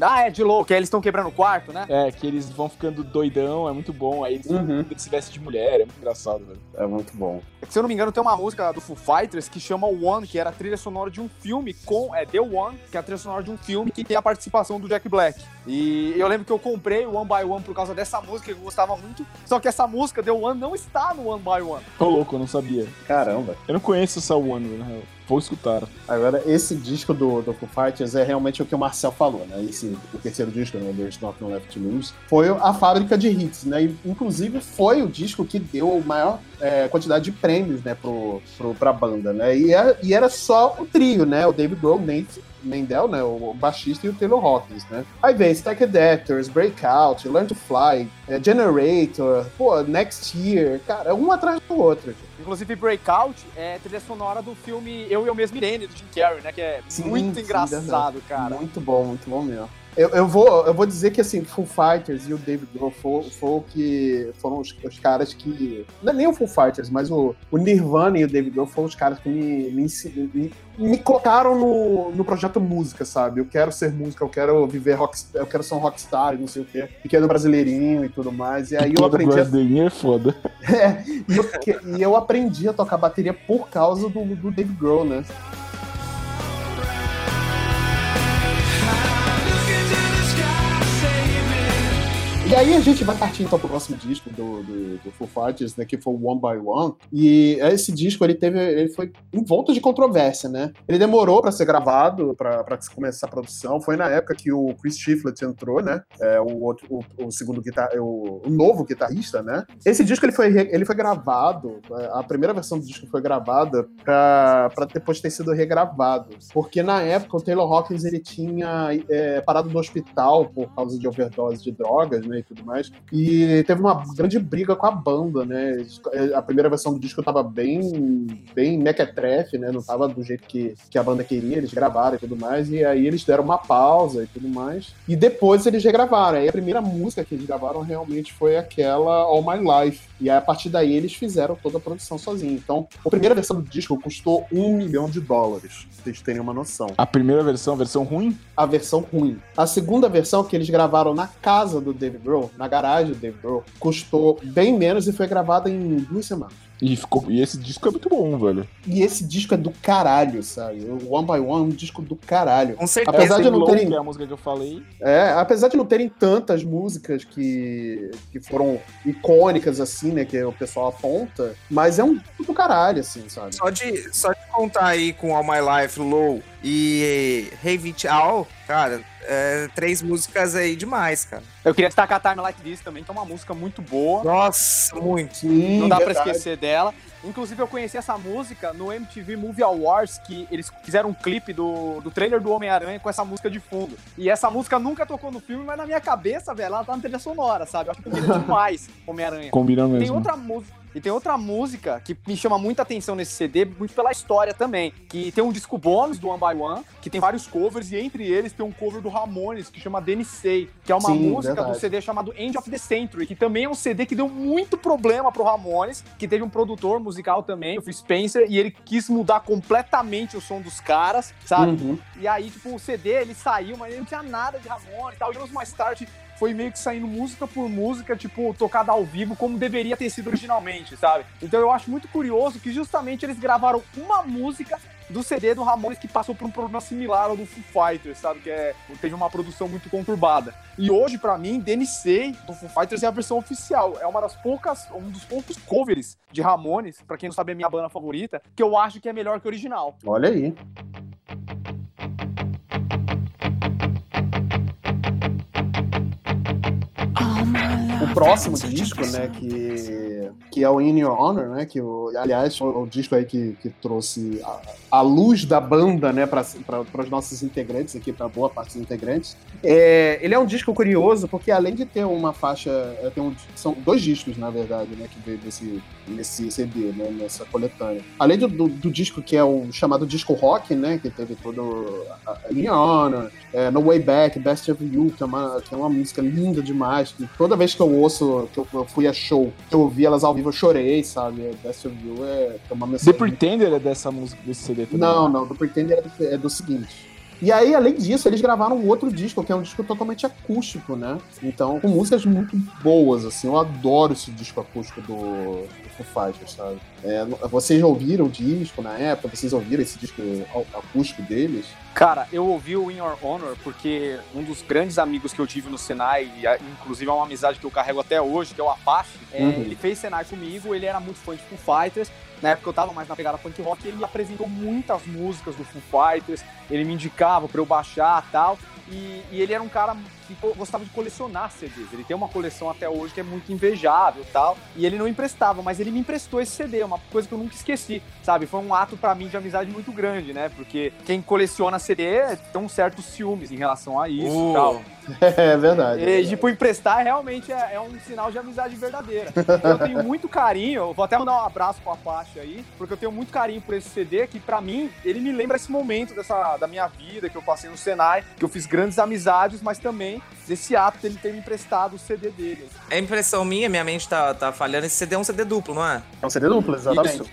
Speaker 4: Ah, é de louco, que eles estão quebrando o quarto, né?
Speaker 3: É, que eles vão ficando doidão, é muito bom. Aí eles,
Speaker 2: Uhum.
Speaker 3: eles se vestem de mulher, é muito engraçado, velho.
Speaker 2: É muito bom.
Speaker 4: Se eu não me engano, tem uma música do Foo Fighters que chama One, que era a trilha sonora de um filme com. É The One, que é a trilha sonora de um filme que tem a participação do Jack Black. E eu lembro que eu comprei o One by One por causa dessa música, que eu gostava muito. Só que essa música, The One, não está no One by One.
Speaker 3: Tô louco, eu não sabia.
Speaker 2: Caramba.
Speaker 3: Eu não conheço essa One, na real. Vou escutar.
Speaker 2: Agora, esse disco do, do Foo Fighters é realmente o que o Marcel falou, né? Esse, o terceiro disco, né? There's Nothing Left to Lose, foi a fábrica de hits, né? E, inclusive, foi o disco que deu a maior é, quantidade de prêmios, né? Pro, pro, pra banda, né? E, é- e era só o trio, né? O David Grohl, Nate Mendel, né? O baixista e o Taylor Hawkins, né? Aí vem Stack Adapters, Breakout, Learn to Fly, é, Generator, pô, Next Year, cara, um atrás do outro.
Speaker 4: Inclusive, Breakout é trilha sonora do filme Eu e Eu Mesmo Irene, do Jim Carrey, né? Que é
Speaker 2: Sim,
Speaker 4: muito
Speaker 2: sim,
Speaker 4: engraçado, cara.
Speaker 2: Muito bom, muito bom mesmo. Eu, eu, vou, eu vou dizer que assim, Foo Fighters e o David Grohl foram, foram, que, foram os, os caras que. Não é nem o Foo Fighters, mas o, o Nirvana e o David Grohl foram os caras que me, me, me, me colocaram no, no projeto música, sabe? Eu quero ser música, eu quero viver rock, eu quero ser um rockstar e não sei o quê. Pequeno brasileirinho e tudo mais. E aí eu aprendi a
Speaker 3: Brasileirinho é foda.
Speaker 2: e eu, e eu aprendi a tocar bateria por causa do, do Dave Grohl, né? E aí a gente vai partir então pro próximo disco do, do, do Foo Fighters, né, que foi o One by One. E esse disco ele teve, ele foi envolto de controvérsia, né? Ele demorou para ser gravado, para começar a produção. Foi na época que o Chris Shiflett entrou, né? É, o, outro, o, o segundo guitar, o, o novo guitarrista, né? Esse disco ele foi, ele foi gravado, a primeira versão do disco foi gravada para depois ter sido regravado, porque na época o Taylor Hawkins ele tinha é, parado no hospital por causa de overdose de drogas, né, e tudo mais, e teve uma grande briga com a banda, né? A primeira versão do disco tava bem, bem mequetrefe, né? Não tava do jeito que, que a banda queria, eles gravaram e tudo mais, e aí eles deram uma pausa e tudo mais, e depois eles regravaram. Aí a primeira música que eles gravaram realmente foi aquela All My Life, e aí a partir daí eles fizeram toda a produção sozinhos. Então, a primeira versão do disco custou um milhão de dólares, pra vocês terem uma noção
Speaker 3: A primeira versão, a versão ruim,
Speaker 2: a versão ruim. A segunda versão, que eles gravaram na casa do Dave Grohl, na garagem do Dave Grohl, custou bem menos e foi gravada em duas semanas.
Speaker 3: e, ficou, e esse disco é muito bom, velho.
Speaker 2: E esse disco é do caralho, sabe? O One by One é um disco do caralho.
Speaker 1: Com certeza.
Speaker 2: Apesar de não terem-
Speaker 3: que é a música que eu falei.
Speaker 2: É, apesar de não terem tantas músicas que, que foram icônicas, assim, né, que o pessoal aponta, mas é um disco do caralho, assim, sabe?
Speaker 1: Só de, só de contar aí com All My Life, Low e Hey It All, cara, é, três músicas aí demais, cara.
Speaker 4: Eu queria destacar Time Like This também, que é uma música muito boa.
Speaker 1: Nossa, muito.
Speaker 2: Sim,
Speaker 4: Não dá pra
Speaker 2: verdade.
Speaker 4: esquecer dela. Inclusive, eu conheci essa música no MTV Movie Awards, que eles fizeram um clipe do, do trailer do Homem-Aranha com essa música de fundo. E essa música nunca tocou no filme, mas na minha cabeça, velho, ela tá na trilha sonora, sabe? Eu acho que combina demais Homem-Aranha.
Speaker 3: Combina
Speaker 4: Tem
Speaker 3: mesmo.
Speaker 4: outra música. E tem outra música que me chama muita atenção nesse CD, muito pela história também. Que tem um disco bônus do One by One, que tem vários covers, e entre eles tem um cover do Ramones, que chama Say, que é uma
Speaker 2: Sim,
Speaker 4: música
Speaker 2: verdade.
Speaker 4: do CD chamado End of the Century, que também é um CD que deu muito problema pro Ramones, que teve um produtor musical também, o Phil Spencer, e ele quis mudar completamente o som dos caras, sabe?
Speaker 2: Uhum.
Speaker 4: E aí, tipo, o CD, ele saiu, mas ele não tinha nada de Ramones e tal. E anos mais tarde, foi meio que saindo música por música, tipo, tocada ao vivo, como deveria ter sido originalmente, sabe? Então eu acho muito curioso que justamente eles gravaram uma música do CD do Ramones que passou por um problema similar ao do Foo Fighters, sabe? Que é, teve uma produção muito conturbada. E hoje, pra mim, DNC do Foo Fighters é a versão oficial. É uma das poucas, um dos poucos covers de Ramones, pra quem não sabe é minha banda favorita, que eu acho que é melhor que o original.
Speaker 2: Olha aí. Próximo disco, né, que, que é o In Your Honor, né, que o, aliás foi o disco aí que, que trouxe a, a luz da banda, né, para os nossos integrantes aqui, para boa parte dos integrantes. É, ele é um disco curioso porque além de ter uma faixa, é, tem um, são dois discos na verdade, né, que veio desse nesse CD, né, nessa coletânea. Além do, do, do disco que é o chamado disco rock, né, que teve todo a, a In Your Honor, é, No Way Back, Best of You, que é uma, que é uma música linda demais. Que toda vez que eu ouço, que eu, eu fui a show, que eu ouvi elas ao vivo, eu chorei, sabe? Best of You é, é uma
Speaker 3: The
Speaker 2: mensagem.
Speaker 3: Pretender é dessa música, desse CD também.
Speaker 2: Não, não, do Pretender é do, é do seguinte. E aí, além disso, eles gravaram um outro disco, que é um disco totalmente acústico, né? Então, com músicas muito boas, assim. Eu adoro esse disco acústico do, do Foo Fighters, sabe? É, vocês ouviram o disco na época? Vocês ouviram esse disco acústico deles?
Speaker 4: Cara, eu ouvi o In Your Honor porque um dos grandes amigos que eu tive no Senai, e inclusive é uma amizade que eu carrego até hoje, que é o Apache, é,
Speaker 2: Uhum.
Speaker 4: ele fez Senai comigo, ele era muito fã de Foo Fighters. Na época eu tava mais na pegada punk rock, ele me apresentou muitas músicas do Foo Fighters, ele me indicava pra eu baixar e tal. E, e ele era um cara que gostava de colecionar CDs. Ele tem uma coleção até hoje que é muito invejável e tal. E ele não emprestava, mas ele me emprestou esse CD, uma coisa que eu nunca esqueci, sabe? Foi um ato pra mim de amizade muito grande, né? Porque quem coleciona CD tem um certo ciúmes em relação a isso e
Speaker 1: Uh,
Speaker 4: tal.
Speaker 2: É verdade.
Speaker 4: E, tipo, emprestar realmente é, é um sinal de amizade verdadeira. Eu tenho muito carinho, vou até mandar um abraço pro Apache aí, porque eu tenho muito carinho por esse CD, que pra mim, ele me lembra esse momento dessa, da minha vida, que eu passei no Senai, que eu fiz grandes amizades, mas também desse ato dele ter me emprestado o CD dele.
Speaker 1: É impressão minha, minha mente tá, tá falhando. Esse CD é um CD duplo, não é?
Speaker 2: É um CD duplo, exatamente.
Speaker 4: Isso.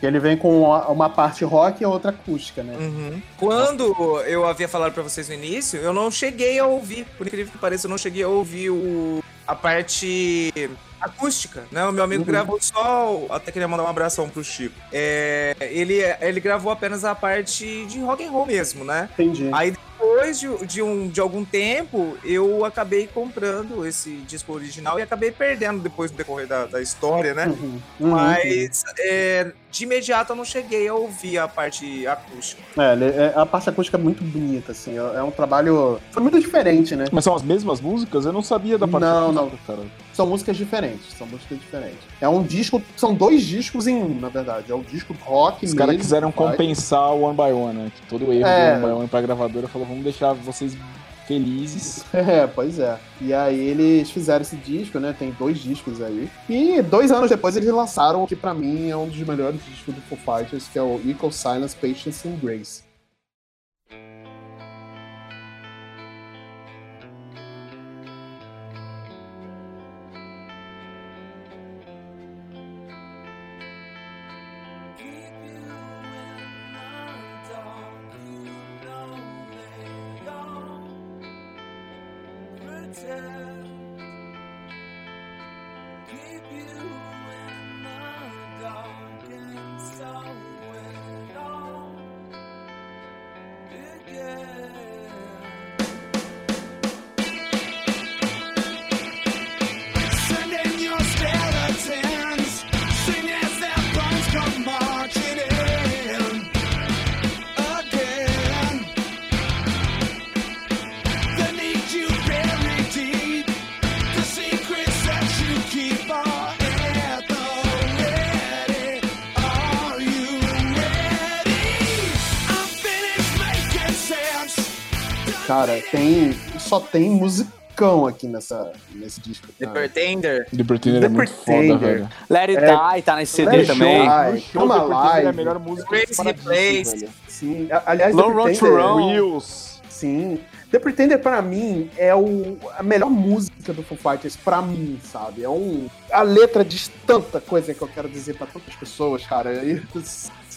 Speaker 2: Que ele vem com uma uma parte rock e a outra acústica, né?
Speaker 1: Uhum. Quando eu havia falado pra vocês no início, eu não cheguei a ouvir, por incrível que pareça, eu não cheguei a ouvir o, a parte acústica, né? O meu amigo
Speaker 2: Uhum.
Speaker 1: gravou só, até queria mandar um abração pro Chico. É, ele, ele gravou apenas a parte de rock and roll mesmo, né?
Speaker 2: Entendi.
Speaker 1: Aí depois de, de, um, de algum tempo, eu acabei comprando esse disco original e acabei perdendo depois no decorrer da, da história, né?
Speaker 2: Uhum. Uhum.
Speaker 1: Mas é, de imediato eu não cheguei a ouvir a parte acústica.
Speaker 2: É, é, a parte acústica é muito bonita, assim. É, é um trabalho. Foi muito diferente, né?
Speaker 3: Mas são as mesmas músicas? Eu não sabia da parte
Speaker 2: Não, não.
Speaker 3: acústica, cara.
Speaker 2: São músicas diferentes. São músicas diferentes. É um disco. São dois discos em um, na verdade. É o disco rock
Speaker 3: Os caras quiseram compensar o One by One, né? Que todo erro
Speaker 2: É.
Speaker 3: do One by One pra gravadora falou, vamos deixar vocês felizes.
Speaker 2: É, pois é. E aí eles fizeram esse disco, né? Tem dois discos aí. E dois anos depois eles lançaram o que pra mim é um dos melhores discos do Foo Fighters, que é o Equal Silence, Patience and Grace. Tem. Só tem musicão aqui nessa, nesse disco.
Speaker 1: The. Pretender.
Speaker 3: The Pretender
Speaker 2: The
Speaker 3: é muito
Speaker 2: Pretender.
Speaker 3: foda, velho.
Speaker 4: Let It
Speaker 2: É.
Speaker 4: Die tá nesse CD
Speaker 2: Let
Speaker 4: também.
Speaker 2: Die.
Speaker 3: Show,
Speaker 2: Come
Speaker 3: The Pretender é a
Speaker 2: Alive.
Speaker 3: melhor música
Speaker 1: Crazy Place.
Speaker 2: Sim, aliás,
Speaker 4: Long
Speaker 2: The
Speaker 4: Road to
Speaker 2: Pretender.
Speaker 3: Wheels.
Speaker 2: Sim. The Pretender, pra mim, é o, a melhor música do Foo Fighters, pra mim, sabe? É um. A letra diz tanta coisa que eu quero dizer pra tantas pessoas, cara. E-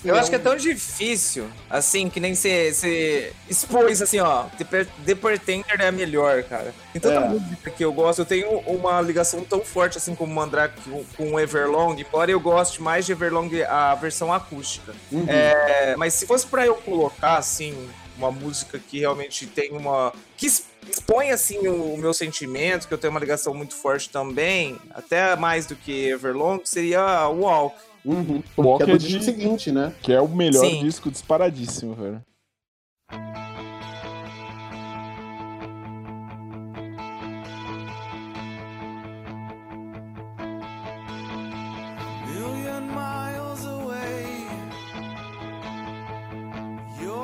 Speaker 1: Eu acho que é tão difícil, assim, que nem você expôs, assim, ó. The, The Pretender é a melhor, cara. Tem tanta
Speaker 2: É.
Speaker 1: música que eu gosto. Eu tenho uma ligação tão forte, assim, como o Mandrake com, com o Everlong, embora eu goste mais de Everlong a versão acústica.
Speaker 2: Uhum.
Speaker 1: É, mas se fosse pra eu colocar, assim, uma música que realmente tem uma. que expõe, assim, o, o meu sentimento, que eu tenho uma ligação muito forte também, até mais do que Everlong, seria Walk.
Speaker 2: Uhum.
Speaker 3: Walker
Speaker 2: que é do
Speaker 3: de...
Speaker 2: disco seguinte, né?
Speaker 3: Que é o melhor
Speaker 1: Sim.
Speaker 3: disco disparadíssimo, velho.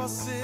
Speaker 6: você.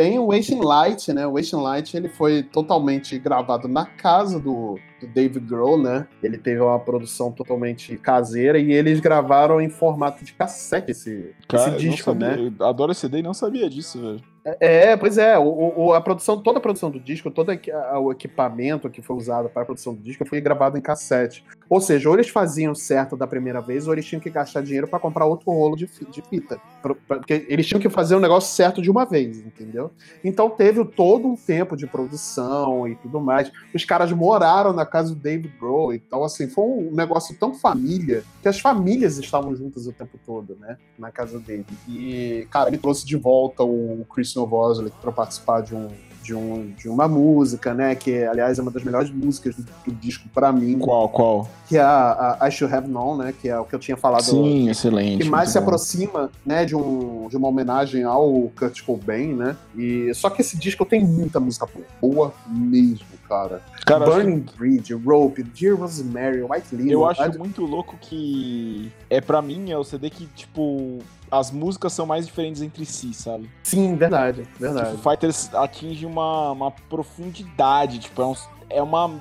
Speaker 6: vem o Ancient Light, né? O Ancient Light ele foi totalmente gravado na casa do, do Dave Grohl, né? Ele teve uma produção totalmente caseira e eles gravaram em formato de cassete esse,
Speaker 3: Cara,
Speaker 6: esse disco,
Speaker 3: sabia,
Speaker 6: né?
Speaker 3: Eu adoro CD e não sabia disso, velho.
Speaker 6: É, é pois é, o, o, a produção, toda a produção do disco, todo o equipamento que foi usado para a produção do disco foi gravado em cassete. Ou seja, ou eles faziam certo da primeira vez, ou eles tinham que gastar dinheiro para comprar outro rolo de, de fita. Porque eles tinham que fazer o um negócio certo de uma vez, entendeu? Então teve todo um tempo de produção e tudo mais. Os caras moraram na casa do David Grohl. Então, assim, foi um negócio tão família que as famílias estavam juntas o tempo todo, né? Na casa dele. E, cara, ele trouxe de volta o Chris Novoselic para participar de um de,
Speaker 2: um, de uma música, né? Que, aliás, é uma das melhores músicas do, do disco para mim.
Speaker 3: Qual, qual?
Speaker 2: Que é a, a I Should Have Known, né? Que é o que eu tinha falado.
Speaker 3: Sim, que, excelente.
Speaker 2: Que mais se
Speaker 3: bom.
Speaker 2: aproxima, né? De, um, de uma homenagem ao Kurt Cobain, né? E, só que esse disco tem muita música boa mesmo cara.
Speaker 3: Cara, eu acho
Speaker 2: Burning Bridge, Rope, Dear Rosemary, White Lily.
Speaker 3: Eu acho muito louco que é para mim é o CD que tipo as músicas são mais diferentes entre si, sabe?
Speaker 2: Sim, verdade,
Speaker 3: Tipo,
Speaker 2: verdade.
Speaker 3: Fighters atinge uma, uma profundidade, tipo, é, um- é uma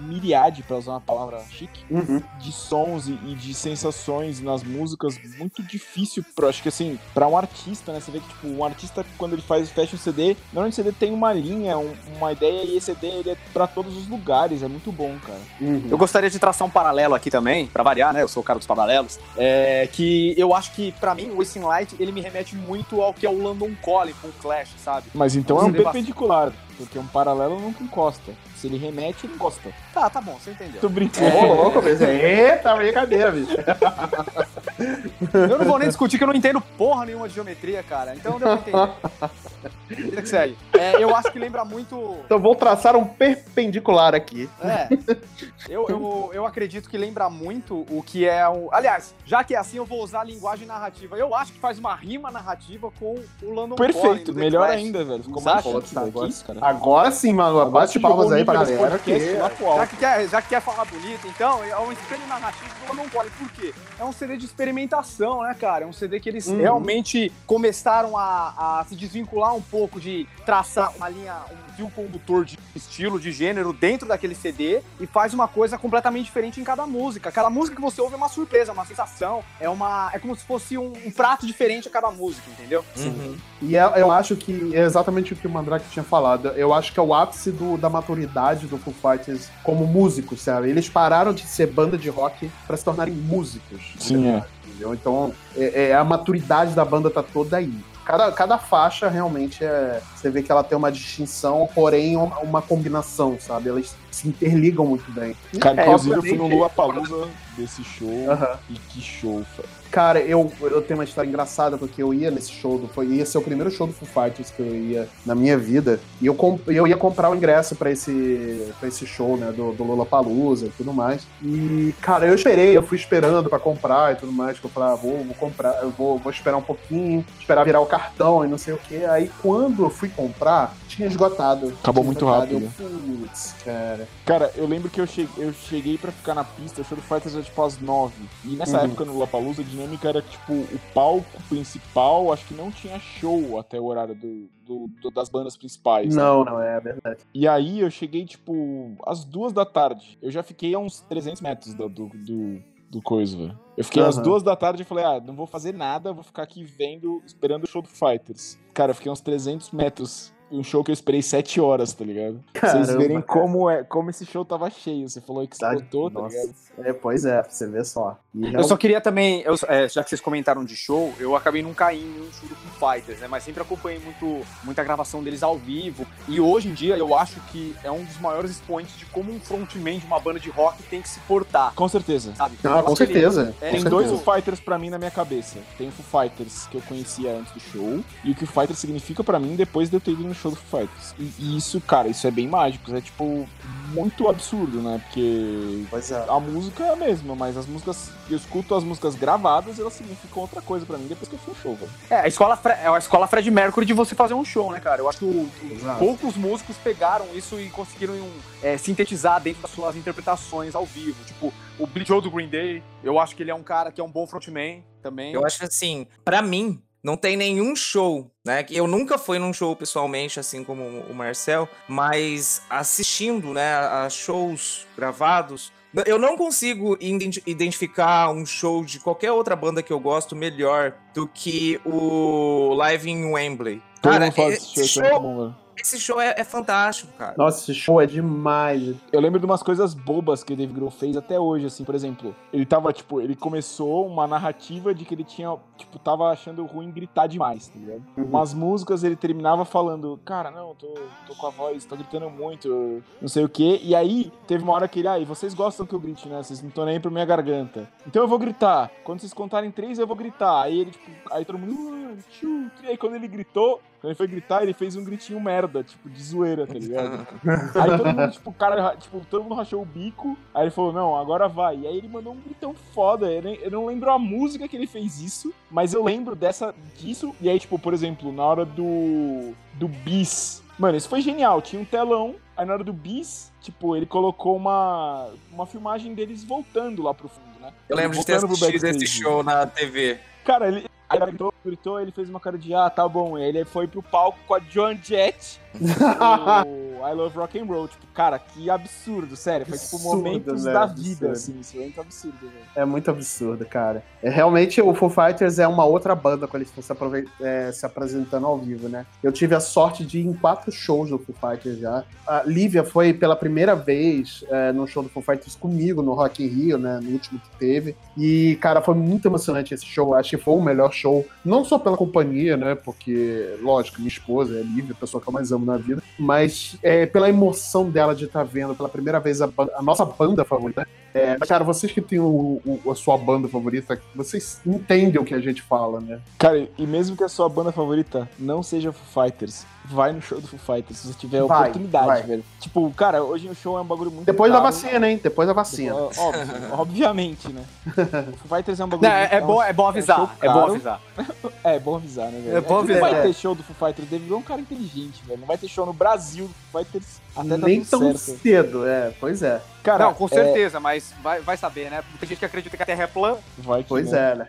Speaker 3: miriade, pra usar uma palavra chique,
Speaker 2: Uhum.
Speaker 3: de sons e, e de sensações nas músicas muito difícil pra, acho que assim, pra um artista, né? Você vê que, tipo, um artista, quando ele faz, fecha um CD, normalmente o CD tem uma linha, um- uma ideia, e esse CD ele é pra todos os lugares, é muito bom, cara.
Speaker 2: Uhum.
Speaker 4: Eu gostaria de traçar um paralelo aqui também, pra variar, né? Eu sou o cara dos paralelos. É que eu acho que, pra mim, o Wasting Light, ele me remete muito ao que é o London Calling com o Clash, sabe?
Speaker 3: Mas então é um
Speaker 4: CD bastante-
Speaker 3: perpendicular, porque um paralelo nunca encosta. Se ele remete, ele encosta.
Speaker 4: Tá, tá bom, você entendeu.
Speaker 3: Tô brincando.
Speaker 2: Ô, louco, bicho. Eita, brincadeira, bicho.
Speaker 4: Eu não vou nem discutir que eu não entendo porra nenhuma de geometria, cara. Então deu pra entender. Vida que segue. É, eu acho que lembra muito.
Speaker 2: Então vou traçar um perpendicular aqui.
Speaker 4: É. Eu, eu, eu acredito que lembra muito o que é o. Aliás, já que é assim, eu vou usar a linguagem narrativa. Eu acho que faz uma rima narrativa com o Calling
Speaker 3: Perfeito, melhor
Speaker 4: Clash.
Speaker 3: ainda, velho. Ficou
Speaker 4: Você
Speaker 3: mais daqui,
Speaker 2: Agora,
Speaker 3: cara.
Speaker 2: Agora sim, mano.
Speaker 3: Agora
Speaker 2: Bate palmas aí pra galera. Que...
Speaker 4: Já que, quer, já que quer falar bonito, então, é um espelho narrativo do London Calling. Por quê? É um CD de experimentação, né, cara? É um CD que eles
Speaker 2: Uhum.
Speaker 4: realmente começaram a, a se desvincular um pouco de traçar uma linha, um fio condutor de estilo, de gênero dentro daquele CD e faz uma coisa completamente diferente em cada música. Cada música que você ouve é uma surpresa, uma sensação, é uma é como se fosse um, um prato diferente a cada música, entendeu?
Speaker 1: Uhum.
Speaker 2: E é- eu acho que é exatamente o que o Mandrake tinha falado. Eu acho que é o ápice do- da maturidade do Foo Fighters como músicos, sabe? Eles pararam de ser banda de rock pra se tornarem músicos.
Speaker 3: Sim, é.
Speaker 2: Entendeu? Então, é, é- a maturidade da banda tá toda aí. Cada, cada faixa realmente é. Você vê que ela tem uma distinção, porém uma, combinação, sabe? Elas se interligam muito bem.
Speaker 3: Cara,
Speaker 2: É,
Speaker 3: inclusive eu fui no Lua Palusa desse show. E que show, velho.
Speaker 2: Cara, eu, eu tenho uma história engraçada, porque eu ia nesse show, do, foi, ia ser o primeiro show do Foo Fighters que eu ia na minha vida, e eu, comp, eu ia comprar o ingresso pra esse, pra esse show, né, do, do Lollapalooza e tudo mais. E, cara, eu esperei, eu fui esperando pra comprar e tudo mais, que eu falei, ah, vou, vou comprar, eu vou, vou esperar um pouquinho, esperar virar o cartão e não sei o que. Aí, quando eu fui comprar, tinha esgotado.
Speaker 3: Acabou
Speaker 2: Tinha
Speaker 3: muito
Speaker 2: esgotado.
Speaker 3: rápido.
Speaker 2: Eu, Putz, cara.
Speaker 3: Cara, eu lembro que eu cheguei, eu cheguei pra ficar na pista, o show do Fighters era tipo às nove. E nessa
Speaker 2: Uhum.
Speaker 3: época no Lollapalooza, a dinâmica era tipo o palco principal, acho que não tinha show até o horário do, do- do- das bandas principais. né?
Speaker 2: Não, não, é verdade.
Speaker 3: E aí eu cheguei, tipo, às duas da tarde. Eu já fiquei a uns 300 metros do, do, do, do coisa, velho. Eu fiquei às
Speaker 2: Aham.
Speaker 3: duas da tarde e falei, ah, não vou fazer nada, vou ficar aqui vendo, esperando o show do Fighters. Cara, eu fiquei uns 300 metros. Um show que eu esperei sete horas, tá ligado? Pra Vocês verem
Speaker 2: cara.
Speaker 3: como, é, como esse show tava cheio. Você falou que
Speaker 2: Tá-
Speaker 3: esgotou, tá
Speaker 2: Nossa.
Speaker 3: ligado?
Speaker 2: É, pois é, pra você ver só. E
Speaker 4: Eu só queria também, eu- é, já que vocês comentaram de show, eu acabei não caindo em um show do Foo Fighters, né? Mas sempre acompanhei muito, muita gravação deles ao vivo. E hoje em dia eu acho que é um dos maiores expoentes de como um frontman de uma banda de rock tem que se portar,
Speaker 3: Com certeza.
Speaker 4: sabe?
Speaker 2: Ah, com certeza.
Speaker 4: é,
Speaker 2: com
Speaker 3: Tem dois
Speaker 2: certeza.
Speaker 3: Foo Fighters pra mim na minha cabeça. Tem o Foo Fighters que eu conhecia antes do show e o que o Foo Fighters significa pra mim depois de eu ter ido no show do Foo Fighters. E, e isso, cara, isso é bem mágico. É tipo muito absurdo, né? Porque
Speaker 2: Pois é.
Speaker 3: a música é a mesma, mas as músicas. Eu escuto as músicas gravadas e elas significam outra coisa pra mim depois que eu fui no show, velho.
Speaker 4: É, a escola, é a escola Fred Mercury de você fazer um show, né, cara? Eu acho que o- o-
Speaker 2: Exato.
Speaker 4: poucos músicos pegaram isso e conseguiram é, sintetizar dentro das suas interpretações ao vivo. Tipo, o Billy Joe do Green Day, eu acho que ele é um cara que é um bom frontman também.
Speaker 1: Eu acho que assim, pra mim, não tem nenhum show, né? que Eu nunca fui num show pessoalmente, assim como o Marcel, mas assistindo, né, a shows gravados, eu não consigo identi- identificar um show de qualquer outra banda que eu gosto melhor do que o Live in Wembley.
Speaker 3: Todo
Speaker 1: Cara,
Speaker 3: mundo fala show, é
Speaker 1: show. Esse show é, é fantástico, cara.
Speaker 2: Nossa, esse show é demais.
Speaker 3: Eu lembro de umas coisas bobas que o Dave Grohl fez até hoje, assim, por exemplo, ele tava, tipo, ele começou uma narrativa de que ele tinha, tipo, tava achando ruim gritar demais, tá ligado? Umas músicas ele terminava falando, cara, não, tô, tô com a voz, tô gritando muito, não sei o quê, e aí teve uma hora que ele, ah, e vocês gostam que eu grite, né? Vocês não estão nem pra minha garganta. Então eu vou gritar. Quando vocês contarem três, eu vou gritar. Aí ele, tipo, aí todo mundo, "One, two, three." aí quando ele gritou, Quando ele foi gritar, ele fez um gritinho merda, tipo, de zoeira, tá ligado? Aí todo mundo, tipo, o cara, tipo, todo mundo rachou o bico. Aí ele falou, não, agora vai. E aí ele mandou um gritão foda. Eu, nem- eu não lembro a música que ele fez isso, mas eu lembro dessa, disso. E aí, tipo, por exemplo, na hora do. do bis. Mano, isso foi genial. Tinha um telão. Aí na hora do bis, tipo, ele colocou uma, uma filmagem deles voltando lá pro fundo, né?
Speaker 1: Eu lembro de ter assistido esse show na TV.
Speaker 3: Cara, ele aí ele gritou, gritou, ele fez uma cara de ah, tá bom. Ele foi pro palco com a Joan Jett. o I Love Rock and Roll. Tipo, cara, que absurdo, sério. Foi tipo
Speaker 2: Absurdo,
Speaker 3: momentos
Speaker 2: né?
Speaker 3: da
Speaker 2: Absurdo.
Speaker 3: vida, assim. Isso é muito absurdo, velho.
Speaker 2: É muito absurdo, cara. É, realmente, o Foo Fighters é uma outra banda quando eles estão se, é, se apresentando ao vivo, né? Eu tive a sorte de ir em quatro shows do Foo Fighters já. A Lívia foi pela primeira vez é, no show do Foo Fighters comigo, no Rock in Rio, né? No último que teve. E, cara, foi muito emocionante esse show. Acho que foi o melhor show. Não só pela companhia, né? Porque, lógico, minha esposa é Lívia, a pessoa que eu mais amo na vida. Mas é, pela emoção dela de estar vendo pela primeira vez a, a nossa banda favorita. É, cara, vocês que têm o- o- a sua banda favorita, vocês entendem o que a gente fala, né?
Speaker 3: Cara, e mesmo que a sua banda favorita não seja Foo Fighters, vai no show do Foo Fighters se você tiver
Speaker 2: Vai,
Speaker 3: oportunidade,
Speaker 2: vai.
Speaker 3: velho. Tipo, cara, hoje o show é um bagulho muito
Speaker 2: Depois da vacina, hein? Depois da vacina.
Speaker 3: Depois- Óbvio, obviamente, né? O Foo Fighters é um bagulho
Speaker 4: Não, é,
Speaker 3: muito-
Speaker 4: é bom, é bom avisar. É bom
Speaker 3: caro.
Speaker 4: avisar.
Speaker 3: É, bom avisar, né, velho?
Speaker 4: É bom avisar.
Speaker 3: Não vai
Speaker 2: É.
Speaker 3: ter show do Foo Fighters, David é um cara inteligente, velho. Não vai ter show no Brasil do Foo Fighters até tá
Speaker 2: Nem tão
Speaker 3: certo.
Speaker 2: cedo, é, pois é.
Speaker 3: Cara,
Speaker 4: Não, com
Speaker 3: é,
Speaker 4: certeza, mas vai, vai saber, né? Tem gente que acredita que a Terra é plana.
Speaker 3: vai que,
Speaker 2: Pois é, né?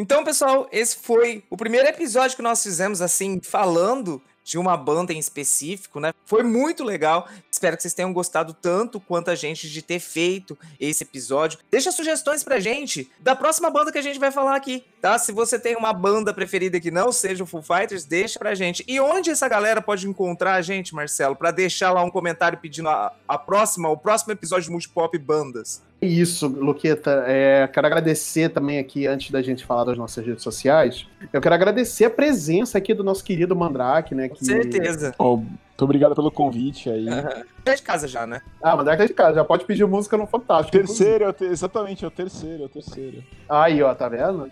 Speaker 1: Então, pessoal, esse foi o primeiro episódio que nós fizemos, assim, falando de uma banda em específico, né? Foi muito legal. Espero que vocês tenham gostado tanto quanto a gente de ter feito esse episódio. Deixa sugestões pra gente da próxima banda que a gente vai falar aqui, tá? Se você tem uma banda preferida que não seja o Full Fighters, deixa pra gente. E onde essa galera pode encontrar a gente, Marcelo, para deixar lá um comentário pedindo a, a próxima, o próximo episódio de Multipop Bandas?
Speaker 2: Isso, Luqueta. É, quero agradecer também aqui, antes da gente falar das nossas redes sociais, eu quero agradecer a presença aqui do nosso querido Mandrake, né?
Speaker 1: Com
Speaker 2: Que...
Speaker 1: certeza.
Speaker 3: Ó, muito obrigado pelo convite aí.
Speaker 1: É de casa já, né?
Speaker 2: Ah, Mandrake tá de casa, já pode pedir música no Fantástico.
Speaker 3: Terceiro, é o te- exatamente, é o terceiro, é o terceiro.
Speaker 2: Aí, ó, tá vendo?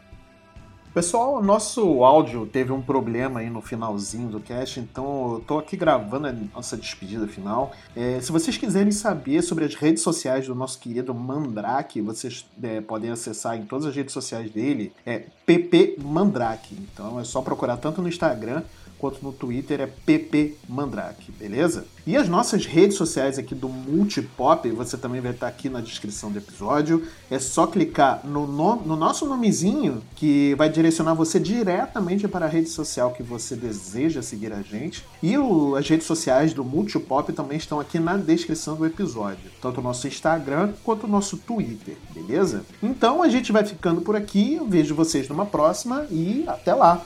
Speaker 2: Pessoal, nosso áudio teve um problema aí no finalzinho do cast, então eu tô aqui gravando a nossa despedida final. É, se vocês quiserem saber sobre as redes sociais do nosso querido Mandrake, vocês é, podem acessar em todas as redes sociais dele, é PP Mandrake. Então é só procurar tanto no Instagram quanto no Twitter, é PP Mandrake, beleza? E as nossas redes sociais aqui do Multipop, você também vai estar aqui na descrição do episódio. É só clicar no, no- no nosso nomezinho, que vai direcionar você diretamente para a rede social que você deseja seguir a gente. E o- as redes sociais do Multipop também estão aqui na descrição do episódio. Tanto o nosso Instagram quanto o nosso Twitter, beleza? Então a gente vai ficando por aqui. Eu vejo vocês numa próxima e até lá!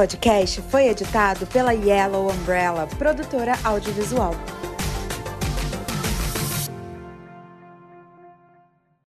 Speaker 8: Podcast foi editado pela Yellow Umbrella, produtora audiovisual.